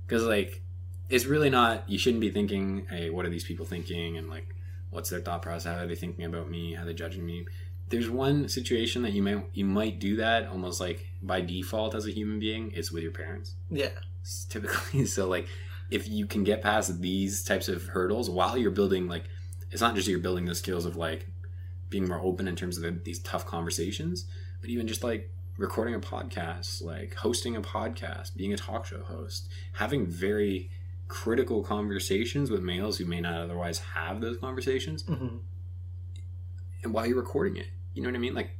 because like it's really not you shouldn't be thinking hey what are these people thinking and like what's their thought process how are they thinking about me how are they judging me. There's one situation that you might you might do that almost like by default as a human being it's with your parents. Yeah. Typically (laughs) so like if you can get past these types of hurdles while you're building like it's not just you're building the skills of like being more open in terms of the, these tough conversations but even just like recording a podcast like hosting a podcast being a talk show host having very critical conversations with males who may not otherwise have those conversations hmm and while you're recording it you know what i mean like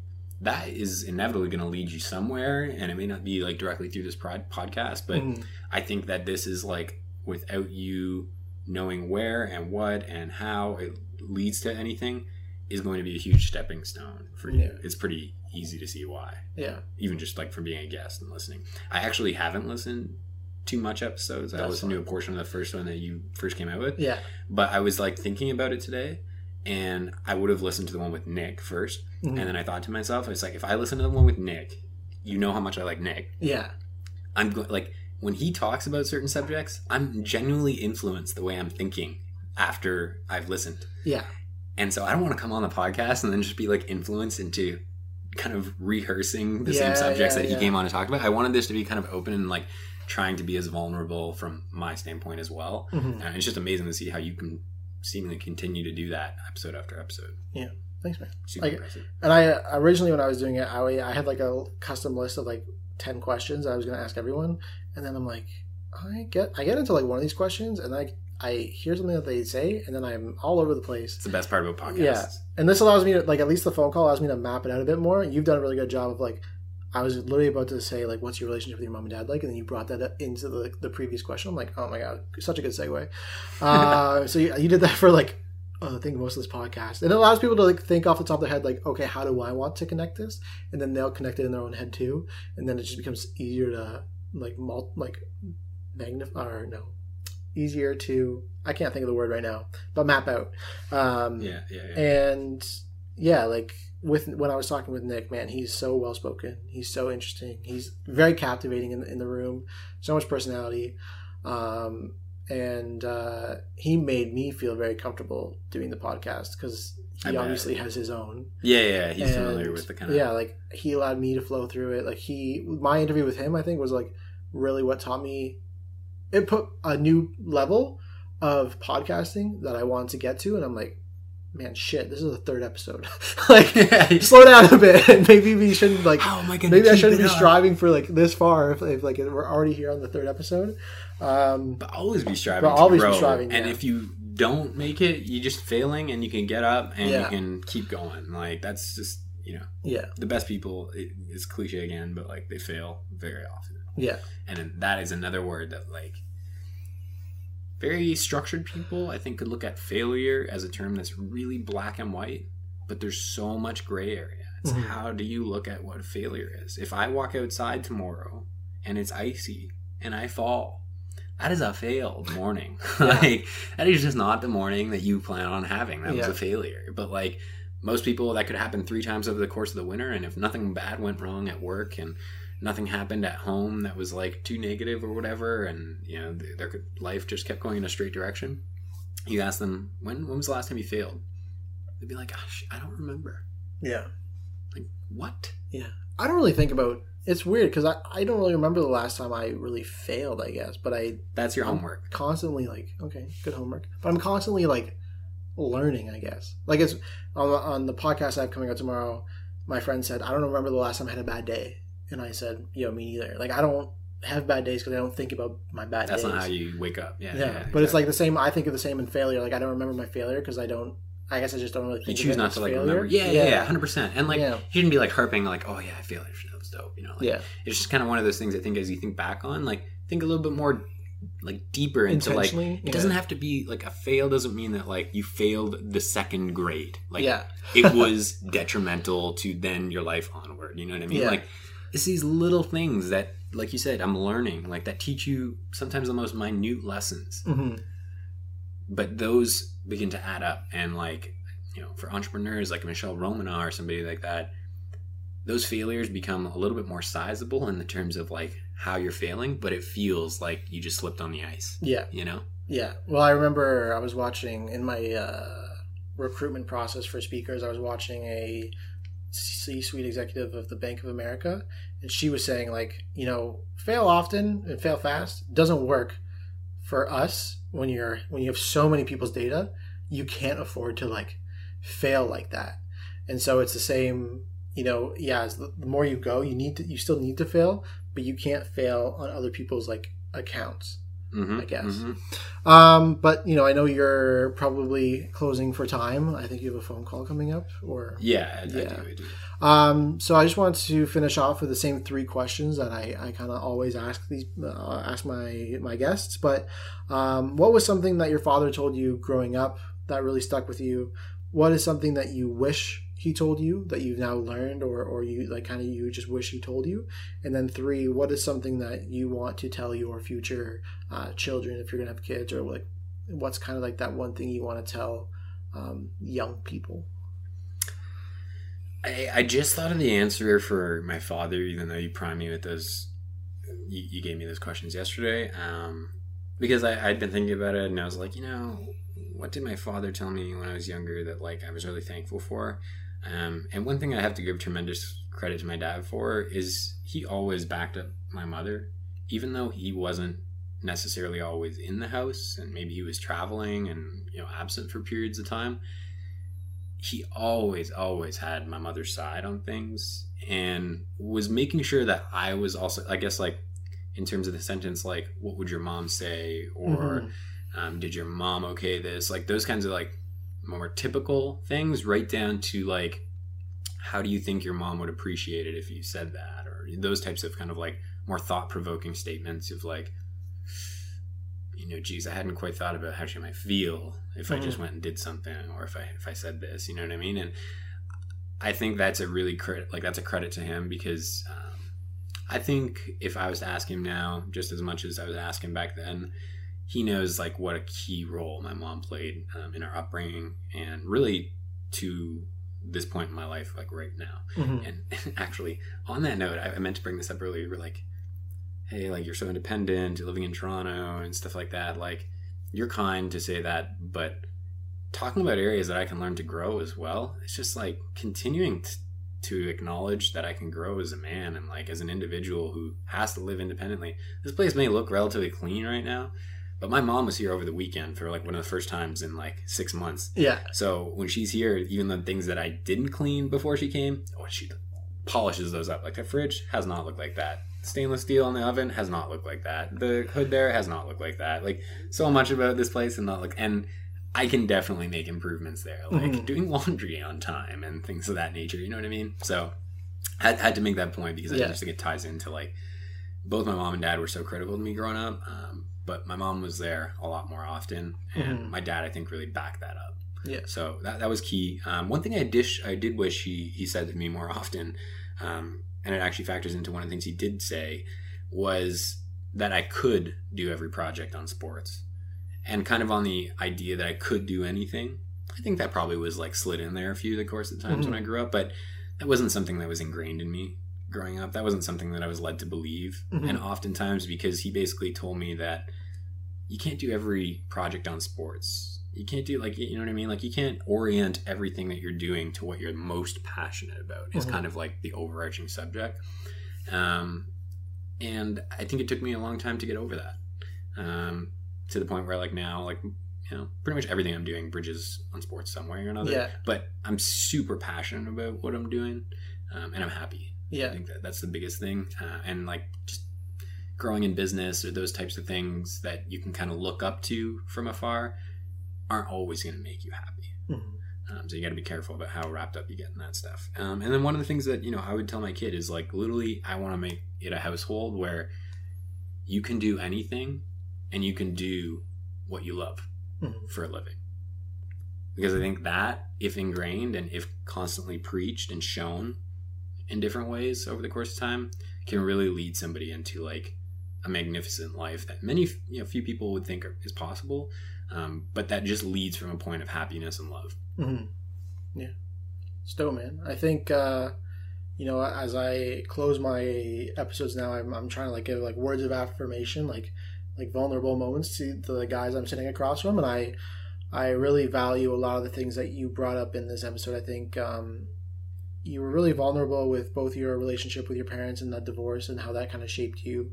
that is inevitably going to lead you somewhere and it may not be like directly through this prod- podcast but Mhm. I think that this is like without you knowing where and what and how it leads to anything is going to be a huge stepping stone for you. Yeah. It's pretty easy to see why, yeah even just like from being a guest and listening. I actually haven't listened to much episodes. I listened to a portion of the first one that you first came out with, yeah but I was like thinking about it today. And I would have listened to the one with Nick 1st Mhm. and then I thought to myself, it's like if I listen to the one with Nick, you know how much I like Nick. yeah I'm go- like when he talks about certain subjects, I'm genuinely influenced the way I'm thinking after I've listened. yeah And so I don't want to come on the podcast and then just be like influenced into kind of rehearsing the Yeah, same subjects yeah, that he yeah. came on to talk about. I wanted this to be kind of open and like trying to be as vulnerable from my standpoint as well. Mhm. And it's just amazing to see how you can seemingly continue to do that episode after episode. Yeah. Thanks, man. Super Like- impressive. And I originally, when I was doing it, I, I had like a custom list of like ten questions I was going to ask everyone, and then I'm like, I get I get into like one of these questions, and I I hear something that they say, and then I'm all over the place. It's the best part about podcasts. Yeah. And this allows me to like at least the phone call allows me to map it out a bit more. You've done a really good job of like. I was literally about to say like, "What's your relationship with your mom and dad like?" And then you brought that up into the, the previous question. I'm like, "Oh my god, such a good segue." Uh, (laughs) so you, you did that for like uh, I think most of this podcast, and it allows people to like think off the top of their head, like, okay, how do I want to connect this? And then they'll connect it in their own head too, and then it just becomes easier to like like magnify or no, easier to I can't think of the word right now, but map out. Um, Yeah, yeah, yeah. and yeah, like with when I was talking with Nick, man, he's so well spoken. He's so interesting. He's very captivating in, in the room. So much personality, um, and uh, he made me feel very comfortable doing the podcast because I he bet. obviously has his own. Yeah, yeah, he's And, familiar with the kind of yeah, like he allowed me to flow through it. Like he, my interview with him, I think was like really what taught me. It put a new level of podcasting that I wanted to get to, and I'm like, man, shit, this is the third episode. (laughs) like, slow down a bit, (laughs) maybe we shouldn't like. How am I going Maybe I shouldn't be striving for like this far if, if like we're already here on the third episode. Um, But always be striving. But to always be striving, And yeah. if you don't make it, you're just failing, and you can get up and Yeah. you can keep going. Like that's just you know yeah, the best people. It, it's cliche again, but like they fail very often. yeah, And that is another word that like very structured people I think could look at failure as a term that's really black and white, but there's so much gray area. It's Mhm. how do you look at what failure is? If I walk outside tomorrow and it's icy and I fall, that is a failed (laughs) morning. (laughs) like that is just not the morning that you plan on having. That was a failure. But like most people that could happen three times over the course of the winter and if nothing bad went wrong at work and nothing happened at home that was like too negative or whatever and you know their life just kept going in a straight direction you ask them when when was the last time you failed they'd be like ah, gosh i don't remember yeah. like what Yeah, I don't really think about. It's weird because I, I don't really remember the last time I really failed. I guess, but I that's your I'm homework constantly like okay good homework but i'm constantly like learning i guess like it's on the, on the podcast i have coming out tomorrow my friend said i don't remember the last time i had a bad day and i said yo me neither. Like i don't have bad days because i don't think about my bad days. that's days. not how you wake up. Yeah, yeah, but it's like the same i think of the same in failure. Like i don't remember my failure because i don't i guess i just don't really you think of choose it not as to like failure. remember. Yeah yeah, yeah. 100% and like Yeah. you shouldn't be like harping like oh yeah i failed. That was dope you know like, yeah. it's just kind of one of those things i think as you think back on like think a little bit more like deeper into like Intentionally, it doesn't have to be like a fail doesn't mean that like you failed the second grade. Like yeah. it was detrimental to then your life onward you know what i mean? Yeah. like it's these little things that like you said i'm learning like that teach you sometimes the most minute lessons. Hmm but those begin to add up. And like you know for entrepreneurs like Michele Romanow or somebody like that those failures become a little bit more sizable in the terms of like how you're failing but it feels like you just slipped on the ice yeah. you know? Yeah. Well, I remember I was watching in my uh, recruitment process for speakers, I was watching a C suite executive of the Bank of America, and she was saying, like, you know, fail often and fail fast doesn't work for us when you're when you have so many people's data. You can't afford to like fail like that. And so it's the same, you know, yeah, the, the more you go, you need to you still need to fail, but you can't fail on other people's like accounts. Mm-hmm, I guess. mm-hmm. Um, but you know, I know you're probably closing for time. I think you have a phone call coming up, or yeah, I, I Yeah. do, I do. um. So I just want to finish off with the same three questions that I, I kind of always ask these uh, ask my my guests. But um, what was something that your father told you growing up that really stuck with you? What is something that you wish he told you that you've now learned, or or you like kind of you just wish he told you? And then three, what is something that you want to tell your future uh, children if you're gonna have kids, or like what's kind of like that one thing you want to tell um, young people? I, I just thought of the answer for my father, even though you primed me with those. You, you gave me those questions yesterday, um, because I, I'd been thinking about it, and I was like, you know, what did my father tell me when I was younger that like I was really thankful for? Um, and one thing I have to give tremendous credit to my dad for is he always backed up my mother, even though he wasn't necessarily always in the house and maybe he was traveling and you know absent for periods of time. He always always had my mother's side on things and was making sure that i was also i guess like in terms of the sentence like what would your mom say? Or Mhm. um, did your mom okay this? Like those kinds of like more typical things right down to like how do you think your mom would appreciate it if you said that? Or those types of kind of like more thought-provoking statements of like you know geez i hadn't quite thought about how she might feel if i just Mhm. went and did something or if i if i said this you know what i mean and i think that's a really credit like that's a credit to him because um, i think if i was to ask him now just as much as i was asking back then he knows like what a key role my mom played um, in our upbringing and really to this point in my life like right now Mhm. and (laughs) actually on that note I, I meant to bring this up earlier we're like hey like you're so independent you're living in toronto and stuff like that like you're kind to say that but talking about areas that i can learn to grow as well it's just like continuing t- to acknowledge that i can grow as a man and like as an individual who has to live independently this place may look relatively clean right now but my mom was here over the weekend for like one of the first times in like six months Yeah. so when she's here, even the things that I didn't clean before she came, oh, she polishes those up. Like the fridge has not looked like that. Stainless steel in the oven has not looked like that. The hood there has not looked like that. Like so much about this place and not like and I can definitely make improvements there, like Mhm. doing laundry on time and things of that nature. You know what I mean? So had had to make that point because I just think it ties into like both my mom and dad were so critical to me growing up. Um, but my mom was there a lot more often, and Mhm. my dad I think really backed that up. Yeah. So that, that was key. Um, one thing I dish I did wish he he said to me more often, um, and it actually factors into one of the things he did say was that I could do every project on sports, and kind of on the idea that I could do anything. I think that probably was like slid in there a few of the course of times when I grew up, but that wasn't something that was ingrained in me growing up. That wasn't something that I was led to believe, Mhm. and oftentimes because he basically told me that you can't do every project on sports. You can't do like you know what I mean. Like you can't orient everything that you're doing to what you're most passionate about. Is Mhm. kind of like the overarching subject. Um, and I think it took me a long time to get over that. Um, to the point where like now, like you know, pretty much everything I'm doing bridges on sports some way or another. Yeah. But I'm super passionate about what I'm doing, um, and I'm happy. Yeah. I think that that's the biggest thing. Uh, and like just growing in business or those types of things that you can kind of look up to from afar aren't always going to make you happy. Mhm. Um, so you got to be careful about how wrapped up you get in that stuff. Um, and then one of the things that you know I would tell my kid is like literally I want to make it a household where you can do anything and you can do what you love Mhm. for a living. Because I think that, if ingrained and if constantly preached and shown in different ways over the course of time, can really lead somebody into like a magnificent life that many, you know, few people would think are, is possible. Um, but that just leads from a point of happiness and love. hmm Yeah. Stowe, man. I think, uh, you know, as I close my episodes now, I'm, I'm trying to like give like words of affirmation, like like vulnerable moments to the guys I'm sitting across from, and I I really value a lot of the things that you brought up in this episode. I think um, you were really vulnerable with both your relationship with your parents and that divorce and how that kind of shaped you.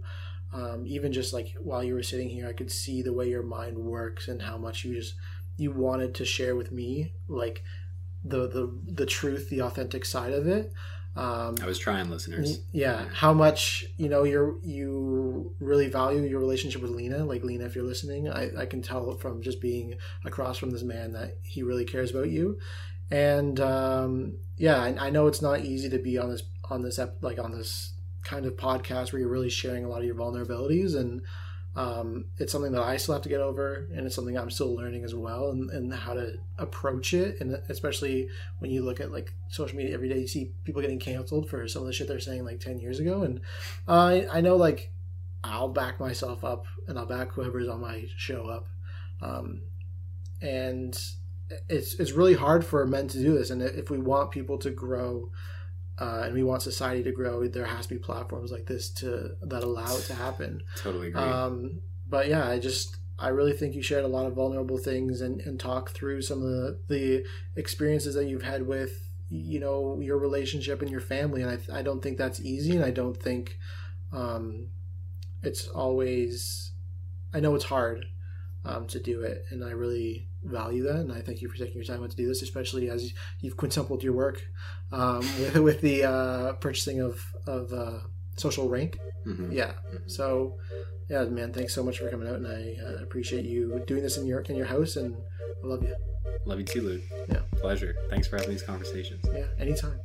Um, even just like while you were sitting here, I could see the way your mind works and how much you just you wanted to share with me, like the the the truth, the authentic side of it. Um, I was trying, listeners. yeah, how much you know you're you really value your relationship with Lena. Like Lena, if you're listening, I, I can tell from just being across from this man that he really cares about you. And um, yeah, I, I know it's not easy to be on this on this ep- like on this kind of podcast where you're really sharing a lot of your vulnerabilities and um, it's something that I still have to get over, and it's something I'm still learning as well, and, and how to approach it. And especially when you look at like social media every day, you see people getting canceled for some of the shit they're saying like 10 years ago. And uh, I, I know like I'll back myself up and I'll back whoever's on my show up. Um, and it's, it's really hard for men to do this. And if we want people to grow, uh, and we want society to grow, there has to be platforms like this to that allow it to happen. Totally agree. Um, but yeah, I just I really think you shared a lot of vulnerable things and, and talk through some of the, the experiences that you've had with you know your relationship and your family, and I I don't think that's easy, and I don't think um, it's always I know it's hard um, to do it, and I really value that. And I thank you for taking your time out to do this, especially as you've quintupled your work um, (laughs) with, with the uh, purchasing of of uh, SocialRank. Mhm. Yeah. So, yeah, man, thanks so much for coming out, and I uh, appreciate you doing this in your in your house, and I love you. Love you too, Luke. Yeah. Pleasure. Thanks for having these conversations. Yeah, anytime.